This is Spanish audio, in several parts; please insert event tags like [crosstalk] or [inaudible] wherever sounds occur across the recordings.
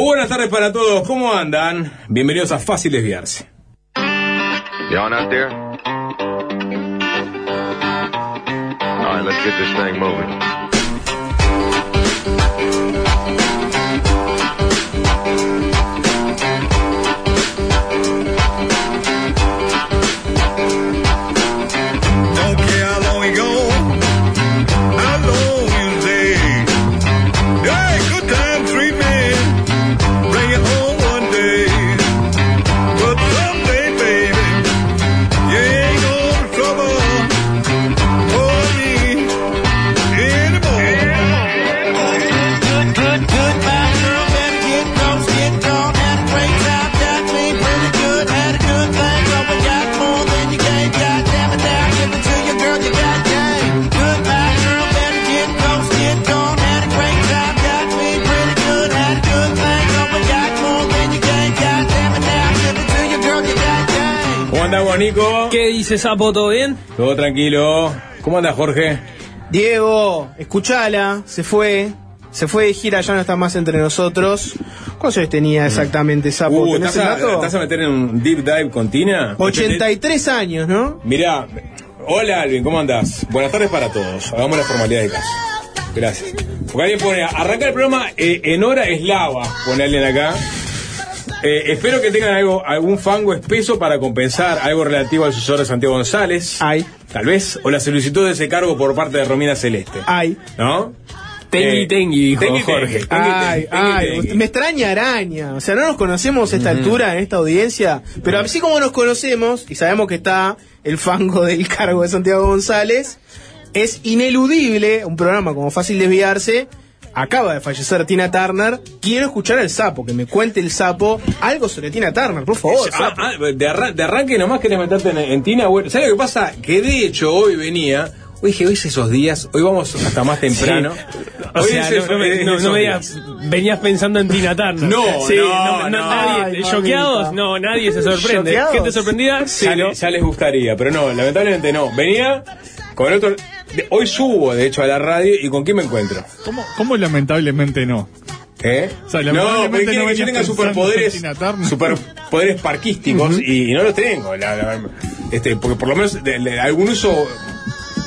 Buenas tardes para todos, ¿cómo andan? Bienvenidos a Fácil Desviarse. Y'all out there? All right, let's get this thing moving. Nico? ¿Qué dice Sapo? ¿Todo bien? Todo tranquilo. ¿Cómo anda, Jorge? Diego, escuchala, se fue. Se fue de gira, ya no está más entre nosotros. ¿Cuántos años tenía exactamente Sapo? Uh, ¿Tenés ¿estás, el a, estás a meter en un deep dive con Tina? 83 años, ¿no? Mirá, hola Alvin, ¿cómo andás? Buenas tardes para todos. Hagamos la formalidad de caso. Gracias. Porque alguien pone, arranca el programa eh, en hora eslava, pone alguien acá. Eh, espero que tengan algo, algún fango espeso para compensar algo relativo al sucesor de Santiago González. Ay. Tal vez. O la solicitud de ese cargo por parte de Romina Celeste. Ay, ¿No? Tengui, Eh, tengui, dijo tengui, Jorge. tengui, ay, tengui, ay. Me extraña araña. O sea, no nos conocemos a esta altura, en esta audiencia. Pero así como nos conocemos y sabemos que está el fango del cargo de Santiago González, es ineludible un programa como Fácil Desviarse. Acaba de fallecer Tina Turner. Quiero escuchar al sapo, que me cuente el sapo algo sobre Tina Turner, por favor. Ah, sapo. ah, de, arran- de arranque nomás querés meterte en, en Tina. Bueno, ¿Sabes lo que pasa? Que de hecho hoy venía. Hoy dije, hoy es esos días, hoy vamos hasta más temprano. O Hoy sea, es no, me, no- me digas, venías pensando en Tina Turner. No, Sí, no, no. nadie, Ay, ¿Choqueados? mamita. No, nadie se sorprende. ¿Gente sorprendida? Ya, le- ya les gustaría, pero no, lamentablemente no. Venía con el otro. de- hoy subo, de hecho, a la radio y ¿con quién me encuentro? ¿Cómo, cómo lamentablemente no? ¿Eh? O sea, no, porque quieren no que yo tenga superpoderes, superpoderes parquísticos y, y no los tengo. la- la- este, porque por lo menos de- de algún uso.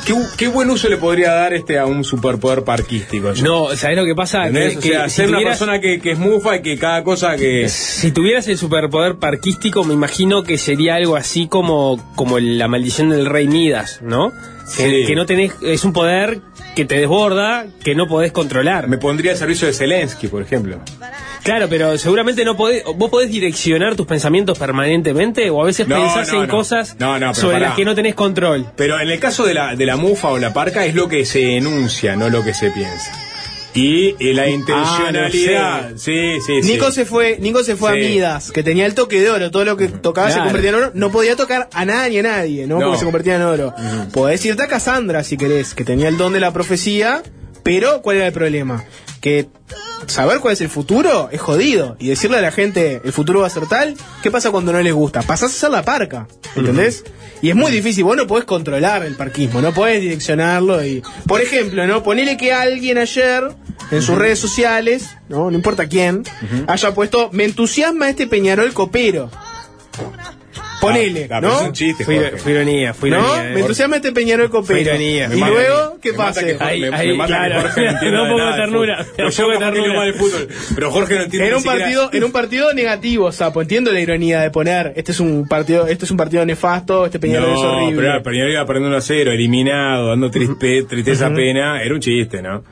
¿Qué, qué buen uso le podría dar este a un superpoder parquístico? No, ¿sabés lo que pasa? Que, o sea, que ser si una persona que, que es mufa y que cada cosa que. Si tuvieras el superpoder parquístico, me imagino que sería algo así como, como la maldición del rey Midas, ¿no? Que, Sí. que no tenés, es un poder que te desborda, que no podés controlar. Me pondría al servicio de Zelensky, por ejemplo. Claro, pero seguramente no podés, vos podés direccionar tus pensamientos permanentemente o a veces No, pensás no, en no. cosas No, no, pero sobre pará. las que no tenés control. Pero en el caso de la, de la mufa o la parca es lo que se enuncia, no lo que se piensa. Y, y la intencionalidad. sí, sí, sí. Nico se fue, Nico se fue Sí. a Midas, que tenía el toque de oro, todo lo que tocaba se convertía en oro, no podía tocar a nadie, a nadie, ¿no? No. Porque se convertía en oro. Podés irte a Cassandra si querés, que tenía el don de la profecía, pero ¿cuál era el problema? Que saber cuál es el futuro es jodido. Y decirle a la gente el futuro va a ser tal, ¿qué pasa cuando no les gusta? Pasás a ser la parca, ¿entendés? Y es muy difícil, vos no podés controlar el parquismo, no podés direccionarlo y. Por ejemplo, ¿no? Ponele que alguien ayer en sus redes sociales, ¿no? No importa quién, haya puesto me entusiasma este Peñarol copero. Ponele, Ah, ¿no? Es un chiste, fue ironía, fue ¿No? ironía. eh. Me entusiasma este Peñarol copero. Fue ironía. Y luego, ¿qué pasa? Ahí- ahí, claro. [laughs] No de ternura, ternura. no mal el fútbol, pero Jorge no entiende En ni un partido, en un partido negativo, Sapo, entiendo la ironía de poner, este es un partido, este es un partido nefasto, este Peñarol es No, horrible. pero Peñarol iba perdiendo 1 a 0, eliminado, dando triste- tristeza, pena. Era un chiste, ¿no?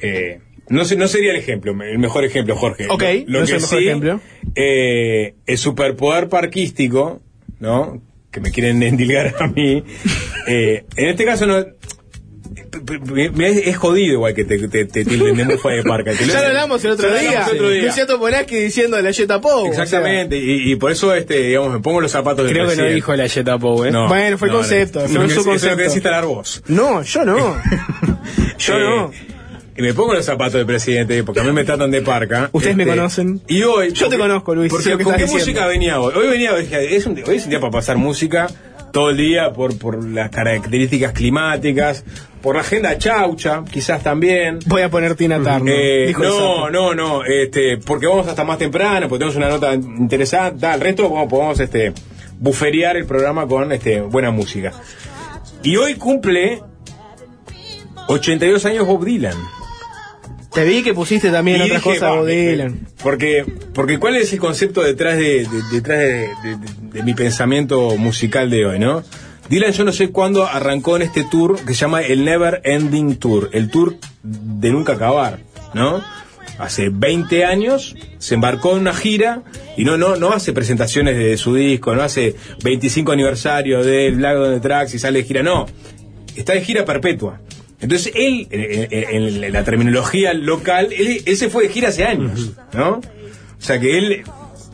Eh, no, no sería el ejemplo, el mejor ejemplo, Jorge. Ok, Lo, no es que el mejor sí, ejemplo. eh, el superpoder parquístico, ¿no? Que me quieren [laughs] endilgar a mí. eh, en este caso no. Es, es jodido igual que te, te, te tilden de mufa de parca. Te [laughs] Ya lo hablamos el otro día. Luciano Toponaski diciendo la Jetta Pou. Exactamente, y, y por eso este, digamos, me pongo los zapatos de Creo que no dijo la Jetta Pou, ¿eh? No, Bueno, fue el no, concepto, no. fue Eso su es lo que concepto. decís talar vos. No, yo no. [laughs] yo Eh, no. Y me pongo los zapatos del presidente porque a mí me tratan de parca. Este, Ustedes me conocen. Y hoy. Yo te conozco, Luis, Porque, ¿Con qué música venía hoy? Hoy venía, es un, hoy es un día para pasar música todo el día por, por las características climáticas, por la agenda chaucha, quizás también. Voy a poner Tina Turner. Eh, no, no, no, este, porque vamos hasta más temprano, porque tenemos una nota interesante, el resto como podemos este, buferear el programa con este, buena música. Y hoy cumple 82 años Bob Dylan. Te vi que pusiste también otras dije, cosas, Bob Dylan. Porque, porque ¿cuál es el concepto detrás de, de- detrás de, de- de- de mi pensamiento musical de hoy, no? Dylan, yo no sé cuándo arrancó en este tour que se llama el Never Ending Tour, el tour de nunca acabar, ¿no? Hace 20 años se embarcó en una gira y no, no, no hace presentaciones de su disco, no hace 25 aniversario del Black the Tracks y sale de gira, no. Está de gira perpetua. Entonces él, en, en- en la terminología local, él, él se fue de gira hace años, ¿no? O sea que él,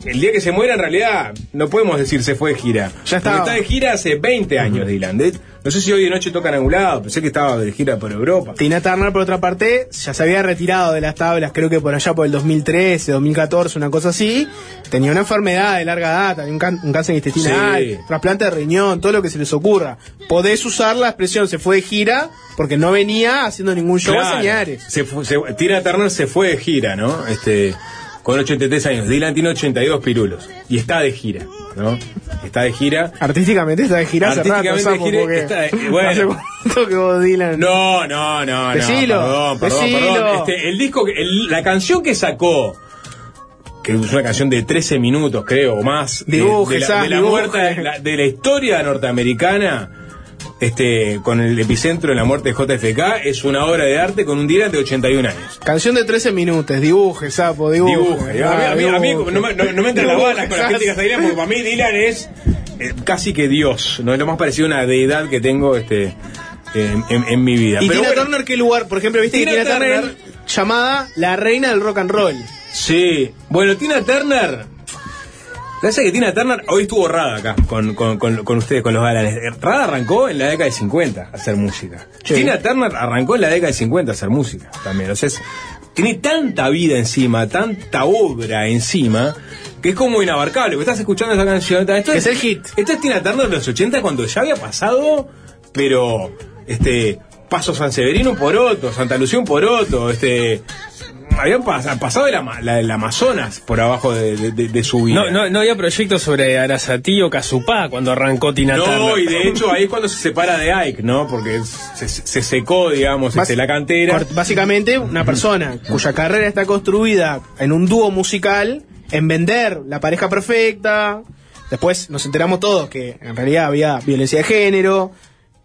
el día que se muera, en realidad, no podemos decir se fue de gira. Ya estaba. Porque está de gira hace 20 años, Dylan. De- no sé si hoy de noche tocan a un lado, pensé que estaba de gira por Europa. Tina Turner, por otra parte, ya se había retirado de las tablas, creo que por allá por el 2013, 2014, una cosa así. Tenía una enfermedad de larga data, un, can- un cáncer intestinal, Sí. trasplante de riñón, todo lo que se les ocurra. Podés usar la expresión se fue de gira porque no venía haciendo ningún show Claro. a señales. Se se- Tina Turner se fue de gira, ¿no? Este, con 83 años. Dylan tiene 82 pirulos. Y está de gira, ¿no? Está de gira. Artísticamente está de gira hace rato, Artísticamente de Sapo, gira porque está de- [laughs] bueno. que Bob Dylan... No, no, no, Decilo, no. Perdón, perdón, decilo. perdón. Este, el disco, el- la canción que sacó, que es una canción de 13 minutos, creo, o más, de- Dibuje, de, la, de muerte, de la, de la historia norteamericana, este, con el epicentro de la muerte de JFK, es una obra de arte con un Dylan de 81 años. Canción de 13 minutos, dibuje, sapo, dibuje. Dibuje. Ah, a mí, a mí- dibuje. no, me- no- no me entran las balas con las críticas a Dylan, porque para mí Dylan es eh, casi que Dios, no es lo más parecido a una deidad que tengo este, en, en- en mi vida. ¿Y Pero Tina bueno, Turner qué lugar? Por ejemplo, viste Tina que Tina Turner, Turner- llamada la reina del rock and roll. Sí, bueno, Tina Turner. Es que Tina Turner hoy estuvo Rada acá con, con, con, con ustedes, con los galanes. Eh, Rada arrancó en la década de 50 a hacer música. Sí. Tina Turner arrancó en la década de 50 a hacer música también. O sea, es- tiene tanta vida encima, tanta obra encima, que es como inabarcable. Porque estás escuchando esa canción. Esto es el hit. Esto es Tina Turner de los 80 cuando ya había pasado, pero este Paso San Severino por otro, Santa Lucía por otro, este habían pas- pasado el, ama- la- el Amazonas por abajo de, de- de- de su vida. No, no, no había proyectos sobre Arasatí o Casupá cuando arrancó Tina No, Turner. y de hecho ahí es cuando se separa de Ike, ¿no? Porque se, se secó, digamos, Bas- este, la cantera. Básicamente, una persona cuya carrera está construida en un dúo musical, en vender la pareja perfecta. Después nos enteramos todos que en realidad había violencia de género,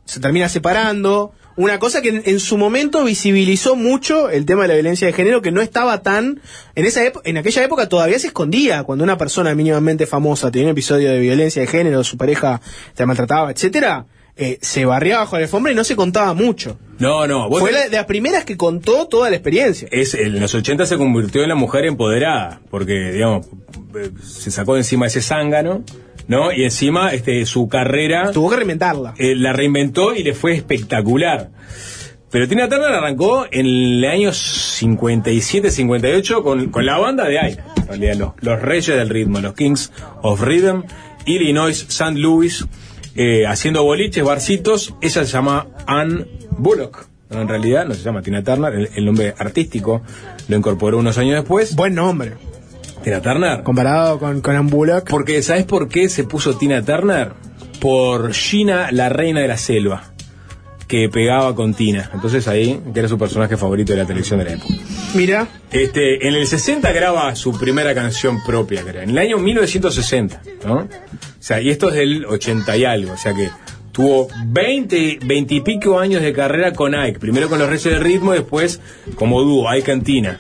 se termina separando. Una cosa que en, en su momento visibilizó mucho el tema de la violencia de género, que no estaba tan. En, esa en aquella época todavía se escondía. Cuando una persona mínimamente famosa tenía un episodio de violencia de género, su pareja te maltrataba, etcétera, eh, se barría bajo la alfombra y no se contaba mucho. No, no, vos Fue tenés- la- de las primeras que contó toda la experiencia. es, en los 80 se convirtió en la mujer empoderada, porque, digamos, eh, se sacó de encima ese zángano, ¿no? Y encima este, su carrera Tuvo que reinventarla. eh, la reinventó y le fue espectacular. Pero Tina Turner arrancó en el año 57-58 con, con la banda de Ike, en realidad, los, los reyes del ritmo, los Kings of Rhythm, Illinois, St. Louis, eh, haciendo boliches, barcitos. Ella se llama Ann Bullock. ¿no? En realidad no se llama Tina Turner, el, el nombre artístico lo incorporó unos años después. Buen nombre. Tina Turner. Comparado con, con Ann Bullock. Porque, ¿sabes por qué se puso Tina Turner? Por Gina, la reina de la selva, que pegaba con Tina. Entonces ahí, que era su personaje favorito de la televisión de la época. Mira, Este, en el 60 graba su primera canción propia, creo. En el año 1960, ¿no? O sea, y esto es del 80 y algo, o sea que tuvo 20, 20 y pico años de carrera con Ike. Primero con los Reyes del Ritmo, después como dúo, Ike Cantina.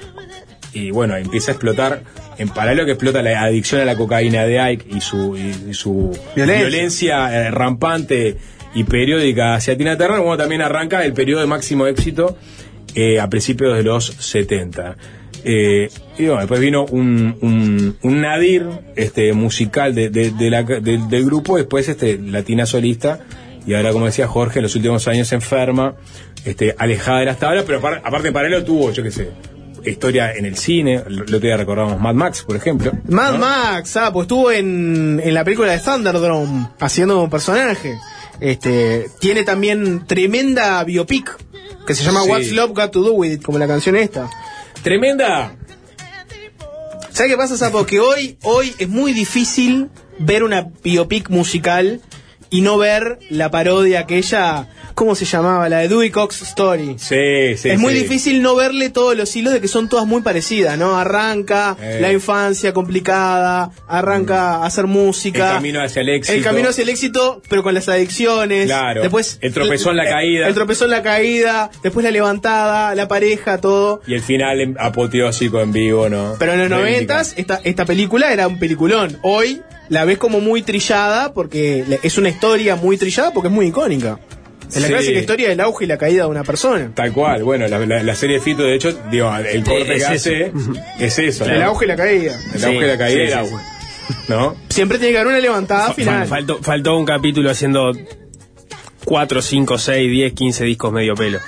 Y bueno, empieza a explotar, en paralelo que explota la adicción a la cocaína de Ike y su, y, y su Violencia. violencia, eh, rampante y periódica hacia Tina Turner, bueno, también arranca el periodo de máximo éxito eh, a principios de los 70. Eh, y bueno, después vino un, un, un nadir este, musical de, de- de la- de- del grupo, después este, Latina solista, y ahora, como decía Jorge, en los últimos años enferma, este, alejada de las tablas, pero apar- aparte para él tuvo, yo qué sé, historia en el cine. Lo, lo día recordamos Mad Max, por ejemplo. Mad ¿no? Max, ah, pues estuvo en, en la película de Thunderdome haciendo un personaje. Este, tiene también tremenda biopic que se llama Sí. What's Love Got to Do With It, como la canción esta. Tremenda. ¿Sabes qué pasa, Sapo? Que hoy, hoy es muy difícil ver una biopic musical y no ver la parodia aquella, ¿cómo se llamaba? La de Dewey Cox Story. Sí, sí. es muy sí. difícil no verle todos los hilos de que son todas muy parecidas, ¿no? Arranca Eh. la infancia complicada, arranca a hacer música. El camino hacia el éxito. El camino hacia el éxito, pero con las adicciones. Claro. Después, El tropezón, la caída. El tropezón, la caída. Después la levantada, la pareja, todo. Y el final apoteósico en vivo, ¿no? Pero en los noventas, esta, esta película era un peliculón. Hoy la ves como muy trillada porque es una historia muy trillada porque es muy icónica. Es la Sí. clásica historia del auge y la caída de una persona. Tal cual, bueno, la, la- la serie Fito, de hecho, digo, el corte es que eso. hace [laughs] es eso. El ¿no? auge y la caída. El auge y la caída sí, del sí, auge. ¿No? Siempre tiene que haber una levantada final. Faltó, faltó un capítulo haciendo 4, 5, 6, 10, 15 discos medio pelo.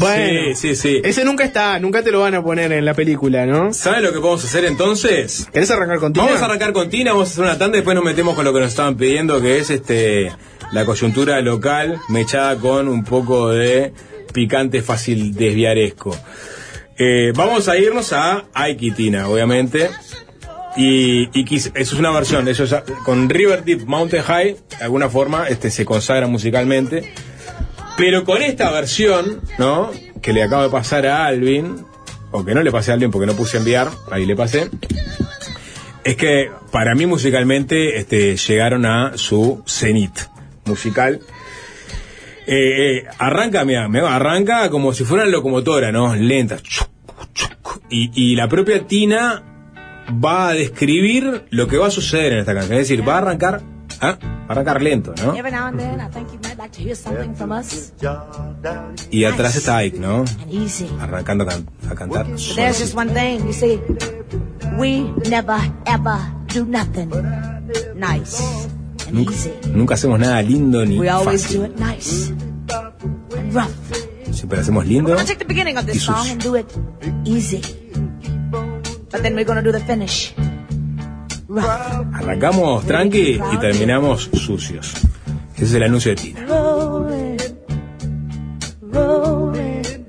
Bueno, Sí, sí, sí. ese nunca está, nunca te lo van a poner en la película, ¿no? ¿Sabes lo que podemos hacer entonces? ¿Querés arrancar con Tina? Vamos a arrancar con Tina, vamos a hacer una tanda y después nos metemos con lo que nos estaban pidiendo, que es este la coyuntura local mechada con un poco de picante fácil desviaresco. Eh, vamos a irnos a Ike y Tina, obviamente. Y, y eso es una versión, eso es, con River Deep Mountain High, de alguna forma, este se consagra musicalmente. Pero con esta versión, ¿no? Que le acabo de pasar a Alvin, o que no le pasé a Alvin porque no puse a enviar, ahí le pasé. Es que para mí musicalmente este, llegaron a su cenit musical. Eh, eh, arranca, mira, arranca como si fuera una locomotora, ¿no? Lenta. Y, y la propia Tina va a describir lo que va a suceder en esta canción. Es decir, va a arrancar, ¿ah? va a arrancar lento, ¿no? Y atrás está Ike, ¿no? Arrancando a, can- a cantar. There's just one thing, you see. We never ever do nothing nice and Nunca, easy. nunca hacemos nada lindo ni We always fácil. do it nice and rough. Siempre hacemos lindo. We're gonna take the beginning of this song and do it easy. But then we're gonna do the finish rough. Arrancamos tranqui y terminamos sucios. Ese es el anuncio de Tina. Rolling, rolling,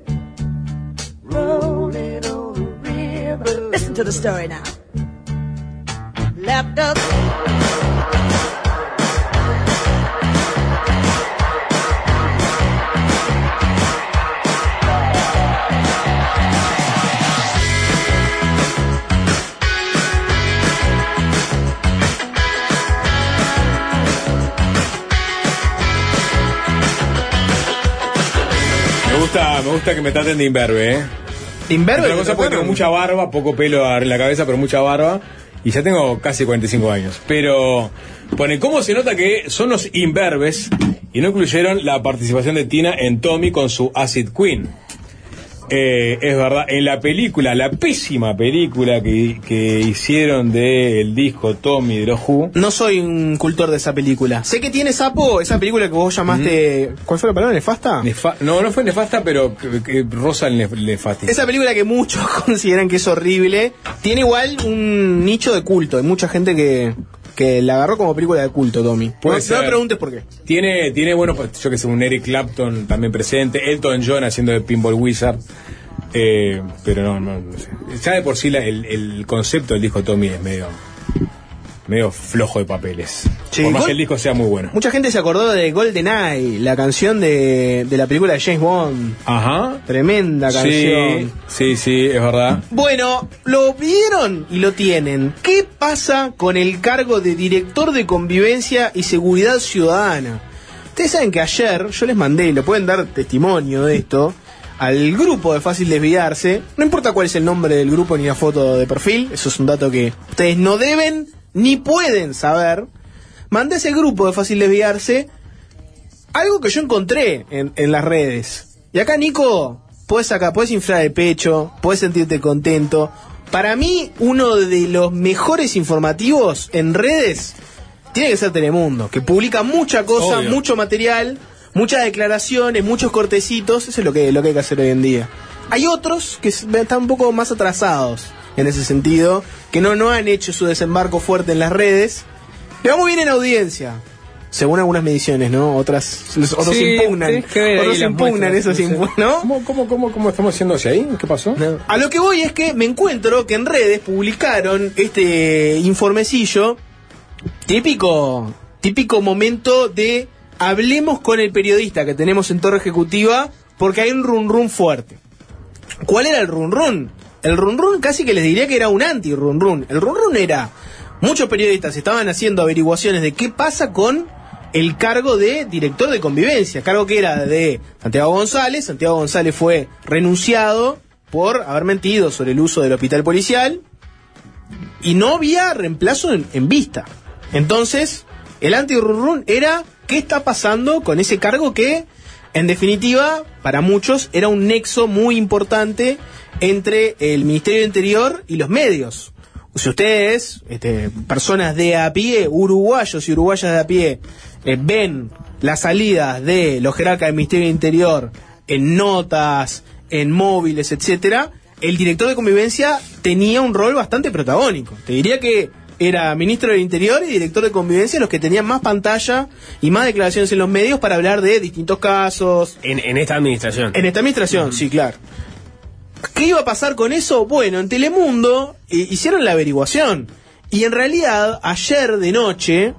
rolling on the river. Listen to the story now. Gusta, me gusta que me traten de imberbe, ¿eh? Inverbe, Otra cosa porque tengo mucha barba, poco pelo en la cabeza, pero mucha barba. Y ya tengo casi 45 años. Pero pone, ¿cómo se nota que son los imberbes y no incluyeron la participación de Tina en Tommy con su Acid Queen? Eh, es verdad, en la película, la pésima película que, que hicieron del disco Tommy de los Who, No soy un cultor de esa película. Sé que tiene sapo, esa película que vos llamaste. ¿Cuál fue la palabra? ¿Nefasta? nefa- no, no fue nefasta, pero que, que rosa el nef- nefastismo. Esa película que muchos [laughs] consideran que es horrible, tiene igual un nicho de culto. Hay mucha gente que, que la agarró como película de culto, Tommy. Puede no, me preguntes por qué. Tiene, tiene bueno, pues, yo que sé, un Eric Clapton también presente, Elton John haciendo de Pinball Wizard. Eh, pero no, no, no sé. Ya de por sí la- el, el concepto del disco Tommy es medio, medio flojo de papeles. Sí, por más que el disco sea muy bueno. Mucha gente se acordó de GoldenEye, la canción de, de la película de James Bond. Ajá. Tremenda Sí, canción. sí, sí, es verdad. Bueno, lo pidieron y lo tienen. ¿Qué pasa con el cargo de director de convivencia y seguridad ciudadana? Ustedes saben que ayer yo les mandé, y lo pueden dar testimonio de esto, al grupo de Fácil Desviarse. No importa cuál es el nombre del grupo ni la foto de perfil, eso es un dato que ustedes no deben ni pueden saber. Mandé a ese grupo de Fácil Desviarse algo que yo encontré en, en las redes. Y acá, Nico, puedes acá, puedes inflar el pecho, puedes sentirte contento. Para mí, uno de los mejores informativos en redes tiene que ser Telemundo, que publica mucha cosa, Obvio. mucho material, muchas declaraciones, muchos cortecitos. Eso es lo que, lo que hay que hacer hoy en día. Hay otros que están un poco más atrasados en ese sentido, que no, no han hecho su desembarco fuerte en las redes. Le va muy bien en audiencia, según algunas mediciones, ¿no? Otras, los- otros Sí, impugnan. que Otros impugnan muestras, esos no sé. ¿no? ¿Cómo, cómo, cómo, cómo estamos haciendo hacia ahí? ¿Qué pasó? A lo que voy es que me encuentro que en redes publicaron este informecillo típico, típico momento de hablemos con el periodista que tenemos en Torre Ejecutiva porque hay un run run fuerte. ¿Cuál era el run run? El run run casi que les diría que era un anti run run. El run run era muchos periodistas estaban haciendo averiguaciones de qué pasa con el cargo de director de convivencia, cargo que era de Santiago González. Santiago González fue renunciado por haber mentido sobre el uso del hospital policial y no había reemplazo en, vista. Entonces, el anti run run era qué está pasando con ese cargo que, en definitiva, para muchos era un nexo muy importante entre el Ministerio de Interior y los medios. Si ustedes, este, personas de a pie, uruguayos y uruguayas de a pie, eh, ven las salidas de los jerarcas del Ministerio de Interior en notas, en móviles, etcétera, el director de convivencia tenía un rol bastante protagónico. Te diría que era ministro del Interior y director de convivencia los que tenían más pantalla y más declaraciones en los medios para hablar de distintos casos. En, en esta administración. En esta administración, sí, claro. ¿Qué iba a pasar con eso? Bueno, en Telemundo eh, hicieron la averiguación. Y en realidad, ayer de noche,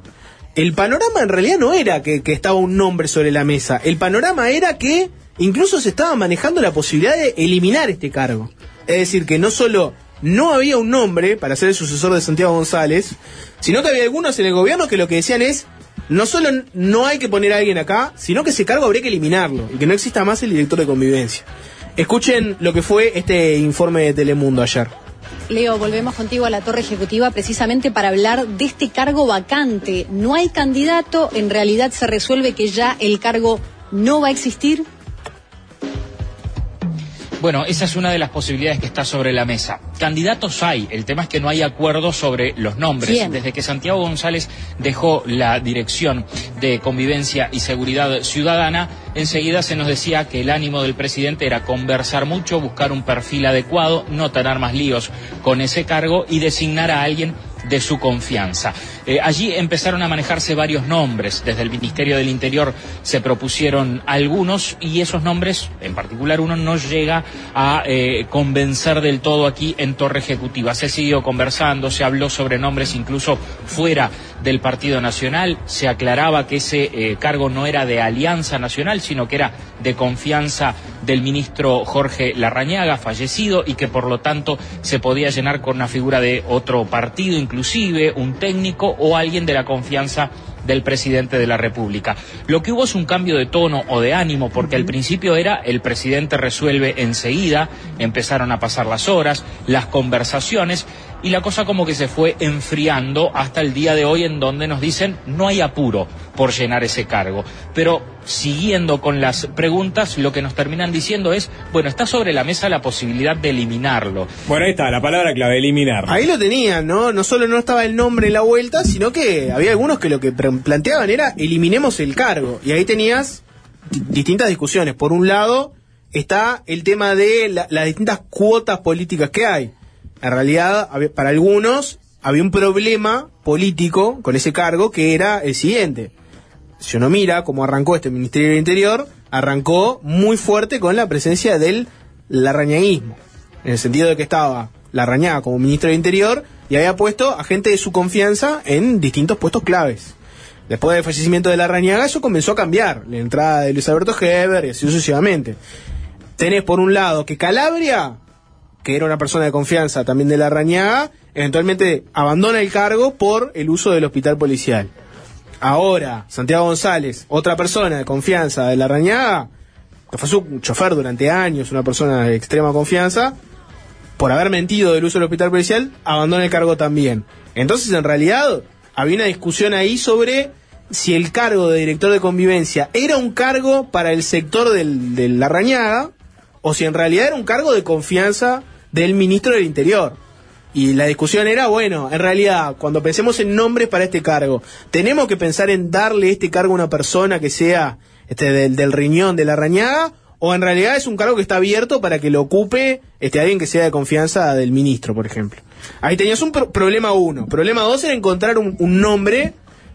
el panorama en realidad no era que, que estaba un nombre sobre la mesa. El panorama era que incluso se estaba manejando la posibilidad de eliminar este cargo. Es decir, que no solo no había un nombre para ser el sucesor de Santiago González, sino que había algunos en el gobierno que lo que decían es, no solo no hay que poner a alguien acá, sino que ese cargo habría que eliminarlo y que no exista más el director de convivencia. Escuchen lo que fue este informe de Telemundo ayer. Leo, volvemos contigo a la torre ejecutiva precisamente para hablar de este cargo vacante. No hay candidato, en realidad se resuelve que ya el cargo no va a existir. Bueno, esa es una de las posibilidades que está sobre la mesa. Candidatos hay, el tema es que no hay acuerdo sobre los nombres. Bien. Desde que Santiago González dejó la dirección de Convivencia y Seguridad Ciudadana, enseguida se nos decía que el ánimo del presidente era conversar mucho, buscar un perfil adecuado, no tener más líos con ese cargo y designar a alguien de su confianza. Eh, allí empezaron a manejarse varios nombres. Desde el Ministerio del Interior se propusieron algunos y esos nombres, en particular uno, no llega a eh, convencer del todo aquí en Torre Ejecutiva. Se siguió conversando, se habló sobre nombres incluso fuera del Partido Nacional, se aclaraba que ese eh, cargo no era de Alianza Nacional, sino que era de confianza del ministro Jorge Larrañaga, fallecido, y que por lo tanto se podía llenar con una figura de otro partido, inclusive un técnico o alguien de la confianza del presidente de la República. Lo que hubo es un cambio de tono o de ánimo, porque al principio era el presidente resuelve enseguida, empezaron a pasar las horas, las conversaciones, y la cosa como que se fue enfriando hasta el día de hoy en donde nos dicen no hay apuro por llenar ese cargo. Pero siguiendo con las preguntas, lo que nos terminan diciendo es, bueno, está sobre la mesa la posibilidad de eliminarlo. Bueno, ahí está, la palabra clave, eliminar. Ahí lo tenían, ¿no? No solo no estaba el nombre en la vuelta, sino que había algunos que lo que planteaban era eliminemos el cargo. Y ahí tenías di- distintas discusiones. Por un lado está el tema de la- las distintas cuotas políticas que hay. En realidad, para algunos había un problema político con ese cargo que era el siguiente. Si uno mira cómo arrancó este Ministerio del Interior, arrancó muy fuerte con la presencia del larrañaguismo. En el sentido de que estaba Larrañaga como ministro del Interior y había puesto a gente de su confianza en distintos puestos claves. Después del fallecimiento de Larrañaga, eso comenzó a cambiar. La entrada de Luis Alberto Heber y así sucesivamente. Tenés por un lado que Calabria, que era una persona de confianza también de Larrañaga, eventualmente abandona el cargo por el uso del hospital policial. Ahora, Santiago González, otra persona de confianza de Larrañaga, que fue su chofer durante años, una persona de extrema confianza, por haber mentido del uso del hospital policial, abandona el cargo también. Entonces, en realidad, había una discusión ahí sobre si el cargo de director de convivencia era un cargo para el sector de Larrañaga, o si en realidad era un cargo de confianza del ministro del Interior. Y la discusión era, bueno, en realidad, cuando pensemos en nombres para este cargo, ¿tenemos que pensar en darle este cargo a una persona que sea este, del, del riñón de la rañaga? o en realidad es un cargo que está abierto para que lo ocupe este, alguien que sea de confianza del ministro, por ejemplo. Ahí tenías un pro- problema uno. Problema dos era encontrar un, un nombre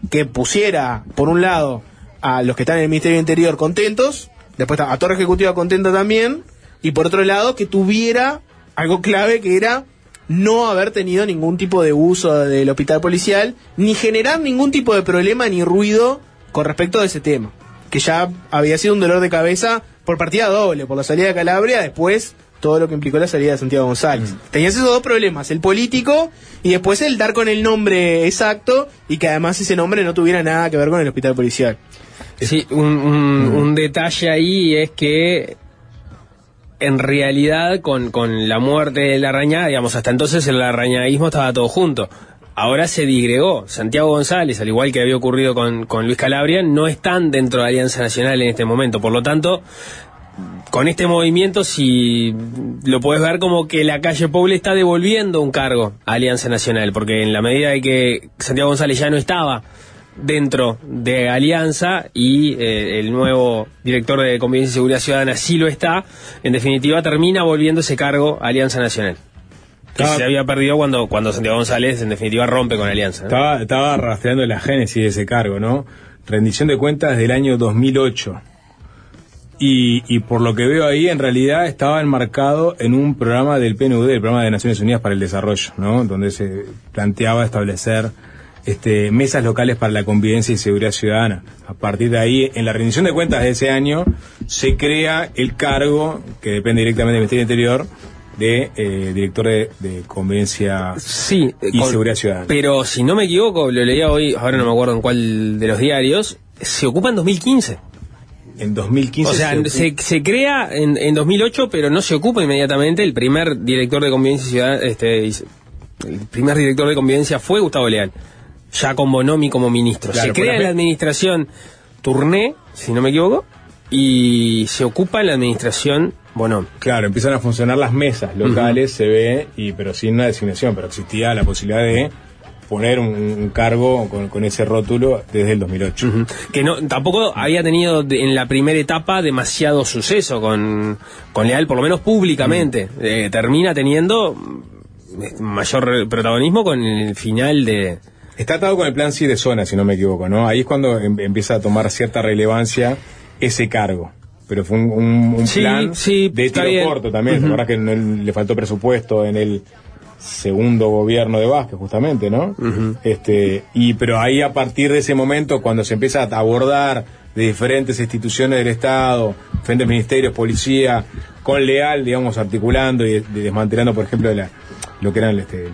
que pusiera, por un lado, a los que están en el Ministerio del Interior contentos, después a Torre Ejecutiva contenta también, y por otro lado, que tuviera algo clave que era no haber tenido ningún tipo de uso del hospital policial, ni generar ningún tipo de problema ni ruido con respecto a ese tema, que ya había sido un dolor de cabeza por partida doble, por la salida de Calabria, después todo lo que implicó la salida de Santiago González. Tenías esos dos problemas, el político y después el dar con el nombre exacto y que además ese nombre no tuviera nada que ver con el hospital policial. Sí, un, un- un detalle ahí es que en realidad con, con la muerte de la arañada, digamos, hasta entonces el arañadismo estaba todo junto. Ahora se digregó. Santiago González, al igual que había ocurrido con, con Luis Calabria, no están dentro de Alianza Nacional en este momento. Por lo tanto, con este movimiento, si lo puedes ver como que la calle Poble está devolviendo un cargo a Alianza Nacional, porque en la medida de que Santiago González ya no estaba dentro de Alianza y eh, el nuevo director de Convivencia y Seguridad Ciudadana sí lo está, en definitiva termina volviendo ese cargo a Alianza Nacional. Que Estaba- se había perdido cuando, cuando Santiago González en definitiva rompe con Alianza. Estaba, estaba rastreando la génesis de ese cargo, ¿no? Rendición de cuentas del año 2008. Y, y por lo que veo ahí, en realidad estaba enmarcado en un programa del PNUD, el Programa de Naciones Unidas para el Desarrollo, ¿no? Donde se planteaba establecer este, mesas locales para la convivencia y seguridad ciudadana. A partir de ahí, en la rendición de cuentas de ese año, se crea el cargo, que depende directamente del Ministerio Interior, de eh, director de, de convivencia Sí, eh, y con- seguridad ciudadana. Pero si no me equivoco, lo leía hoy, ahora no me acuerdo en cuál de los diarios, se ocupa en 2015. En 2015 O sea, se se, se crea en, en 2008, pero no se ocupa inmediatamente. El primer director de convivencia ciudadana, este, el primer director de convivencia fue Gustavo Leal, ya con Bonomi como ministro. Claro, se crea la administración Tourné, si no me equivoco, y se ocupa la administración Bonomi. Claro, empiezan a funcionar las mesas locales, se ve, y pero sin una designación, pero existía la posibilidad de poner un, un cargo con, con ese rótulo desde el 2008. que no tampoco había tenido de- en la primera etapa demasiado suceso con, con Leal, por lo menos públicamente. Eh, termina teniendo mayor protagonismo con el final de... Está atado con el plan sí de zona, si no me equivoco, ¿no? Ahí es cuando em- empieza a tomar cierta relevancia ese cargo. Pero fue un, un- un Sí, plan sí, de tiro bien. corto también. La verdad que no- le faltó presupuesto en el segundo gobierno de Vázquez, justamente, ¿no? este y Pero ahí a partir de ese momento, cuando se empieza a abordar de diferentes instituciones del Estado, diferentes ministerios, policía, con Leal, digamos, articulando y de- desmantelando, por ejemplo, la- lo que eran este,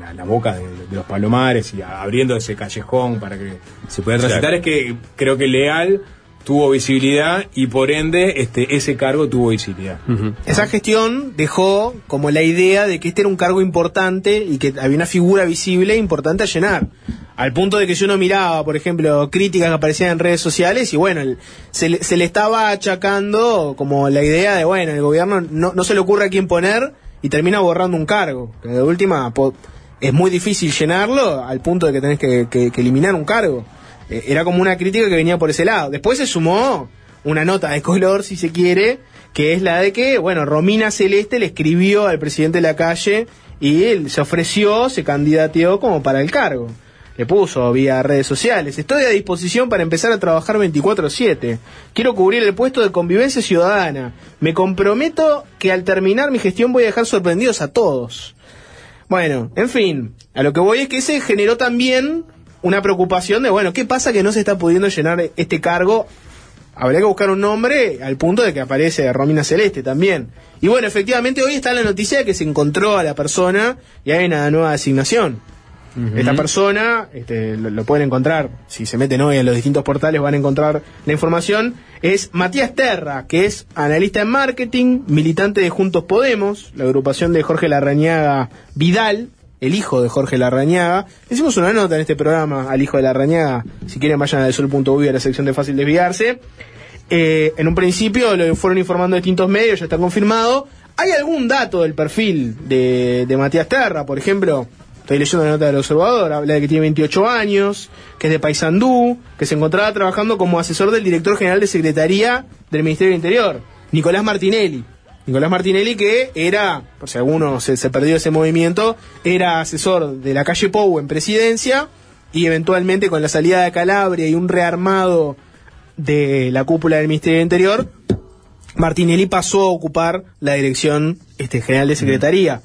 la- la boca de, de los palomares y abriendo ese callejón para que se pueda transitar, Claro. es que creo que Leal tuvo visibilidad y por ende este ese cargo tuvo visibilidad. Esa gestión dejó como la idea de que este era un cargo importante y que había una figura visible importante a llenar. Al punto de que si uno miraba, por ejemplo, críticas que aparecían en redes sociales y bueno, el- se, le, se le estaba achacando como la idea de, bueno, el gobierno no, no se le ocurre a quién poner y termina borrando un cargo. Que de última, po- es muy difícil llenarlo al punto de que tenés que, eliminar un cargo. Eh, era como una crítica que venía por ese lado. Después se sumó una nota de color, si se quiere, que es la de que, bueno, Romina Celeste le escribió al presidente de la calle y él se ofreció, se candidateó como para el cargo. Le puso vía redes sociales. Estoy a disposición para empezar a trabajar 24-7. Quiero cubrir el puesto de convivencia ciudadana. Me comprometo que al terminar mi gestión voy a dejar sorprendidos a todos. Bueno, en fin, a lo que voy es que se generó también una preocupación de, bueno, ¿qué pasa que no se está pudiendo llenar este cargo? Habría que buscar un nombre al punto de que aparece Romina Celeste también. Y bueno, efectivamente hoy está la noticia de que se encontró a la persona y hay una nueva asignación. Esta persona, este, lo, pueden encontrar, si se meten hoy en los distintos portales van a encontrar la información, es Matías Terra, que es analista en marketing, militante de Juntos Podemos, la agrupación de Jorge Larrañaga Vidal, el hijo de Jorge Larrañaga. Hicimos una nota en este programa al hijo de Larrañaga, si quieren vayan a desol.uy a la sección de fácil desviarse. Eh, en un principio lo fueron informando distintos medios, ya está confirmado. ¿Hay algún dato del perfil de Matías Terra, por ejemplo? Estoy leyendo la nota del observador, habla de que tiene 28 años, que es de Paysandú, que se encontraba trabajando como asesor del director general de Secretaría del Ministerio del Interior. Nicolás Martinelli. Nicolás Martinelli que era, por si alguno se, se perdió ese movimiento, era asesor de la calle Pou en presidencia y eventualmente con la salida de Calabria y un rearmado de la cúpula del Ministerio del Interior, Martinelli pasó a ocupar la dirección este, general de secretaría.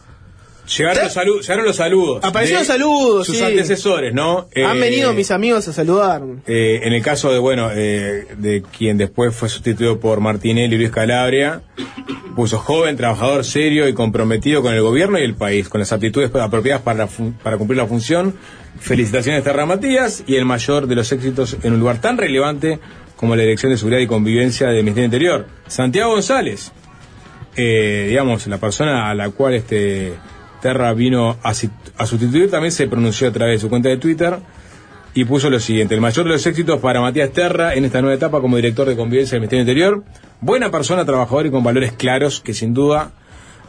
Llegaron los, salu- llegaron los saludos. Aparecieron saludos, Sus sí. antecesores, ¿no? Han Eh, venido mis amigos a saludarme. Eh, en el caso de, bueno, eh, de quien después fue sustituido por Martinelli Luis Calabria, puso joven, trabajador, serio y comprometido con el gobierno y el país, con las aptitudes apropiadas para, para cumplir la función. Felicitaciones, Terra Matías, y el mayor de los éxitos en un lugar tan relevante como la Dirección de Seguridad y Convivencia del Ministerio Interior. Santiago González, eh, digamos, la persona a la cual este Terra vino a, sustituir, también se pronunció a través de su cuenta de Twitter y puso lo siguiente, el mayor de los éxitos para Matías Terra en esta nueva etapa como director de convivencia del Ministerio Interior, buena persona, trabajador y con valores claros que sin duda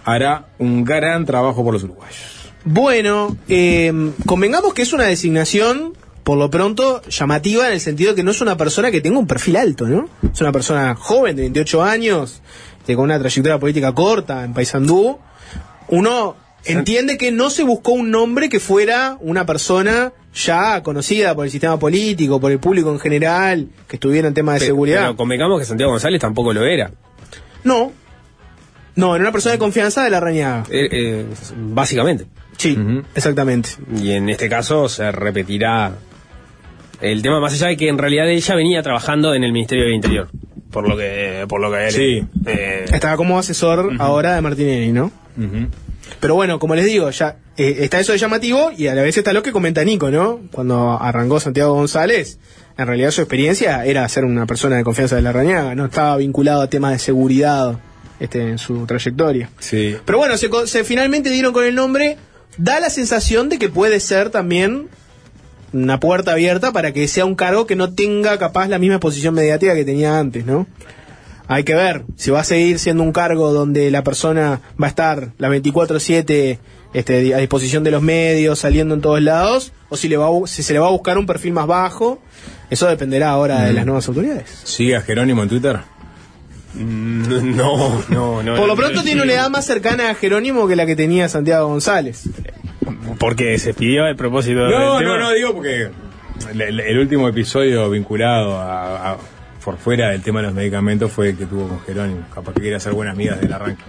hará un gran trabajo por los uruguayos. Bueno, eh, convengamos que es una designación, por lo pronto, llamativa en el sentido que no es una persona que tenga un perfil alto, ¿no? Es una persona joven, de 28 años, con una trayectoria política corta en Paysandú. Uno entiende que no se buscó un nombre que fuera una persona ya conocida por el sistema político, por el público en general, que estuviera en temas de Pero- seguridad. Pero convengamos que Santiago González tampoco lo era. No. No, era una persona de confianza de la Rañaga. Eh, eh, básicamente. Sí, exactamente. Y en este caso se repetirá el tema, más allá de que en realidad ella venía trabajando en el Ministerio del Interior. Por lo que, por lo que él. Sí. eh, Estaba como asesor ahora de Martinelli, ¿no? Pero bueno, como les digo, ya eh, está eso de llamativo y a la vez está lo que comenta Nico, ¿no? Cuando arrancó Santiago González, en realidad su experiencia era ser una persona de confianza de la Rañaga, no estaba vinculado a temas de seguridad este, en su trayectoria. Sí. Pero bueno, se, se finalmente dieron con el nombre, da la sensación de que puede ser también una puerta abierta para que sea un cargo que no tenga capaz la misma exposición mediática que tenía antes, ¿no? Hay que ver si va a seguir siendo un cargo donde la persona va a estar las 24/7 este, a disposición de los medios, saliendo en todos lados, o si, le va a si se le va a buscar un perfil más bajo. Eso dependerá ahora de las nuevas autoridades. ¿Sigue a Jerónimo en Twitter? No, [laughs] no, no. Por lo pronto tiene una edad más cercana a Jerónimo que la que tenía Santiago González. Porque se pidió el propósito No, no, no, digo porque el, el- el último episodio vinculado a, a- por fuera del tema de los medicamentos fue que tuvo con Jerónimo. Capaz que quería ser buenas amigas del arranque.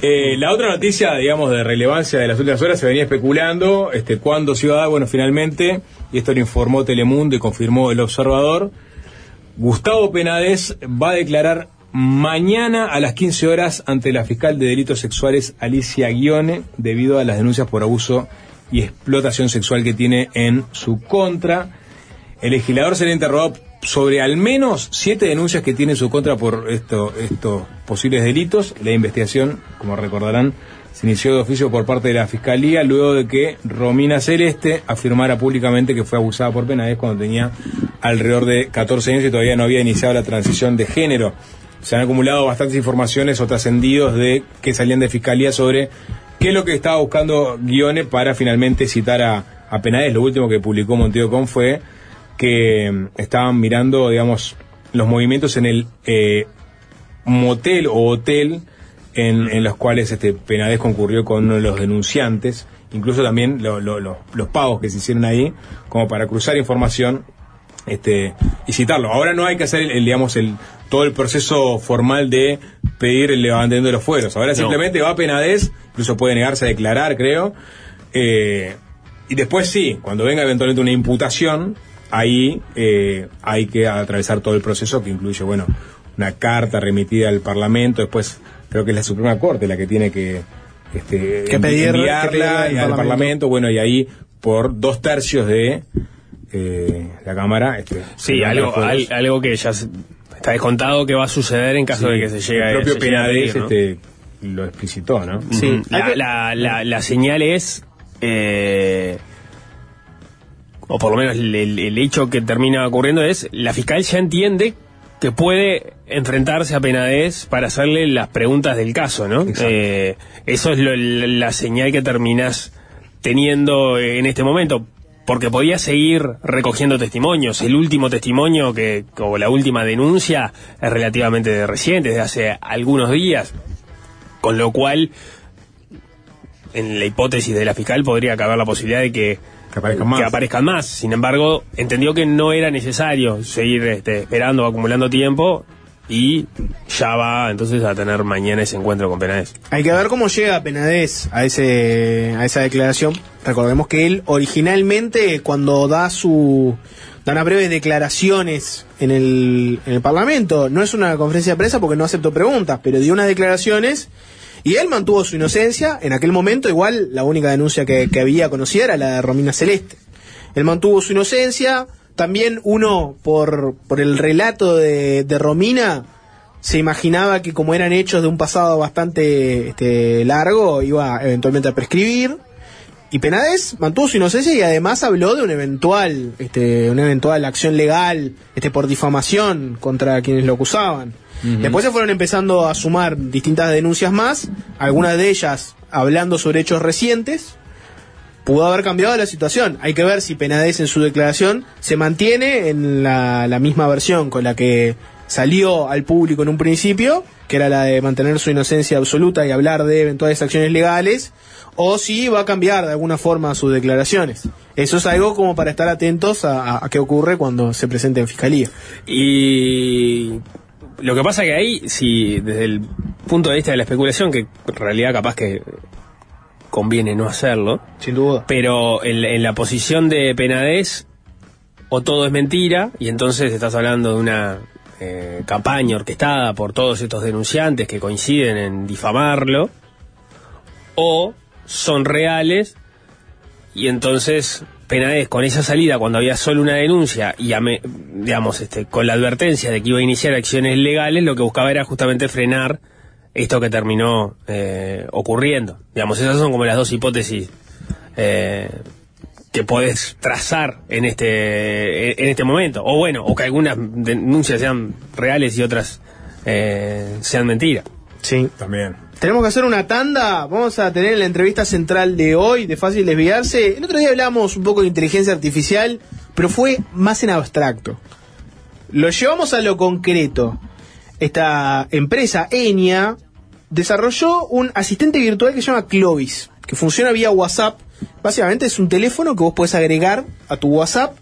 Eh, la otra noticia, digamos, de relevancia de las últimas horas se venía especulando este, cuándo se iba a dar, bueno, finalmente, y esto lo informó Telemundo y confirmó el observador, Gustavo Penades va a declarar mañana a las 15 horas ante la fiscal de delitos sexuales Alicia Guione debido a las denuncias por abuso y explotación sexual que tiene en su contra. El legislador será interrogado sobre al menos siete denuncias que tiene en su contra por esto- estos posibles delitos. La investigación, como recordarán, se inició de oficio por parte de la Fiscalía luego de que Romina Celeste afirmara públicamente que fue abusada por Penades cuando tenía alrededor de 14 años y todavía no había iniciado la transición de género. Se han acumulado bastantes informaciones o trascendidos de que salían de Fiscalía sobre qué es lo que estaba buscando Guione para finalmente citar a, a Penades. Lo último que publicó Montevideo Con fue que mm, estaban mirando, digamos, los movimientos en el eh, motel o hotel en, en los cuales este Penades concurrió con uno de los denunciantes, incluso también lo- lo- lo- los pagos que se hicieron ahí, como para cruzar información este y citarlo. Ahora no hay que hacer el, el, digamos el todo el proceso formal de pedir el levantamiento de los fueros. Ahora No. simplemente va a Penades, incluso puede negarse a declarar, creo. Eh, y después sí, cuando venga eventualmente una imputación, ahí eh, hay que atravesar todo el proceso que incluye, bueno, una carta remitida al Parlamento, después creo que es la Suprema Corte la que tiene que, este, Que pedir- enviarla que pedirla al Parlamento. Parlamento. bueno, y ahí por dos tercios de eh, la Cámara. Este, Sí, algo, al- algo que ya se- está descontado que va a suceder en caso Sí, de que se llegue a El propio Penades ¿no? este, lo explicitó, ¿no? Ujú. La, la, la, la señal es, eh, o por lo menos el, el- el hecho que termina ocurriendo es, la fiscal ya entiende que puede enfrentarse a Penades para hacerle las preguntas del caso, ¿no? Eh, eso es lo- la, la señal que terminas teniendo en este momento. porque podía seguir recogiendo testimonios. El último testimonio que, o la última denuncia es relativamente reciente, desde hace algunos días, con lo cual, en la hipótesis de la fiscal podría caber la posibilidad de que Que aparezcan más. que aparezcan más. Sin embargo, entendió que no era necesario seguir este, esperando, acumulando tiempo y ya va entonces a tener mañana ese encuentro con Penades. Hay que ver cómo llega Penades a ese a esa declaración. Recordemos que él originalmente cuando da su da unas breves declaraciones en el, en el Parlamento, no es una conferencia de prensa porque no aceptó preguntas, pero dio unas declaraciones y él mantuvo su inocencia. En aquel momento igual la única denuncia que, que había conocida era la de Romina Celeste. Él mantuvo su inocencia. También uno, por, por el relato de, de Romina, se imaginaba que como eran hechos de un pasado bastante este, largo, iba eventualmente a prescribir. Y Penades mantuvo su inocencia y además habló de un eventual, este, una eventual acción legal, este, por difamación contra quienes lo acusaban. Después se fueron empezando a sumar distintas denuncias más, algunas de ellas hablando sobre hechos recientes. Pudo haber cambiado la situación. Hay que ver si Penades en su declaración se mantiene en la, la misma versión con la que salió al público en un principio, que era la de mantener su inocencia absoluta y hablar de eventuales acciones legales, o si va a cambiar de alguna forma sus declaraciones. Eso es algo como para estar atentos a, a- a qué ocurre cuando se presente en fiscalía. Y lo que pasa que ahí, si desde el punto de vista de la especulación, que en realidad capaz que conviene no hacerlo, Sin duda. pero en, en la posición de Penades, o todo es mentira, y entonces estás hablando de una eh, campaña orquestada por todos estos denunciantes que coinciden en difamarlo, o son reales, y entonces Penades con esa salida, cuando había solo una denuncia, y digamos, este, con la advertencia de que iba a iniciar acciones legales, lo que buscaba era justamente frenar esto que terminó eh, ocurriendo. Digamos, esas son como las dos hipótesis eh, que podés trazar en este en este momento. O bueno, o que algunas denuncias sean reales y otras eh, sean mentiras. Sí. También. Tenemos que hacer una tanda. Vamos a tener la entrevista central de hoy, de Fácil Desviarse. El otro día hablamos un poco de inteligencia artificial, pero fue más en abstracto. Lo llevamos a lo concreto. Esta empresa, Enya, desarrolló un asistente virtual que se llama Clovis, que funciona vía WhatsApp. Básicamente es un teléfono que vos podés agregar a tu WhatsApp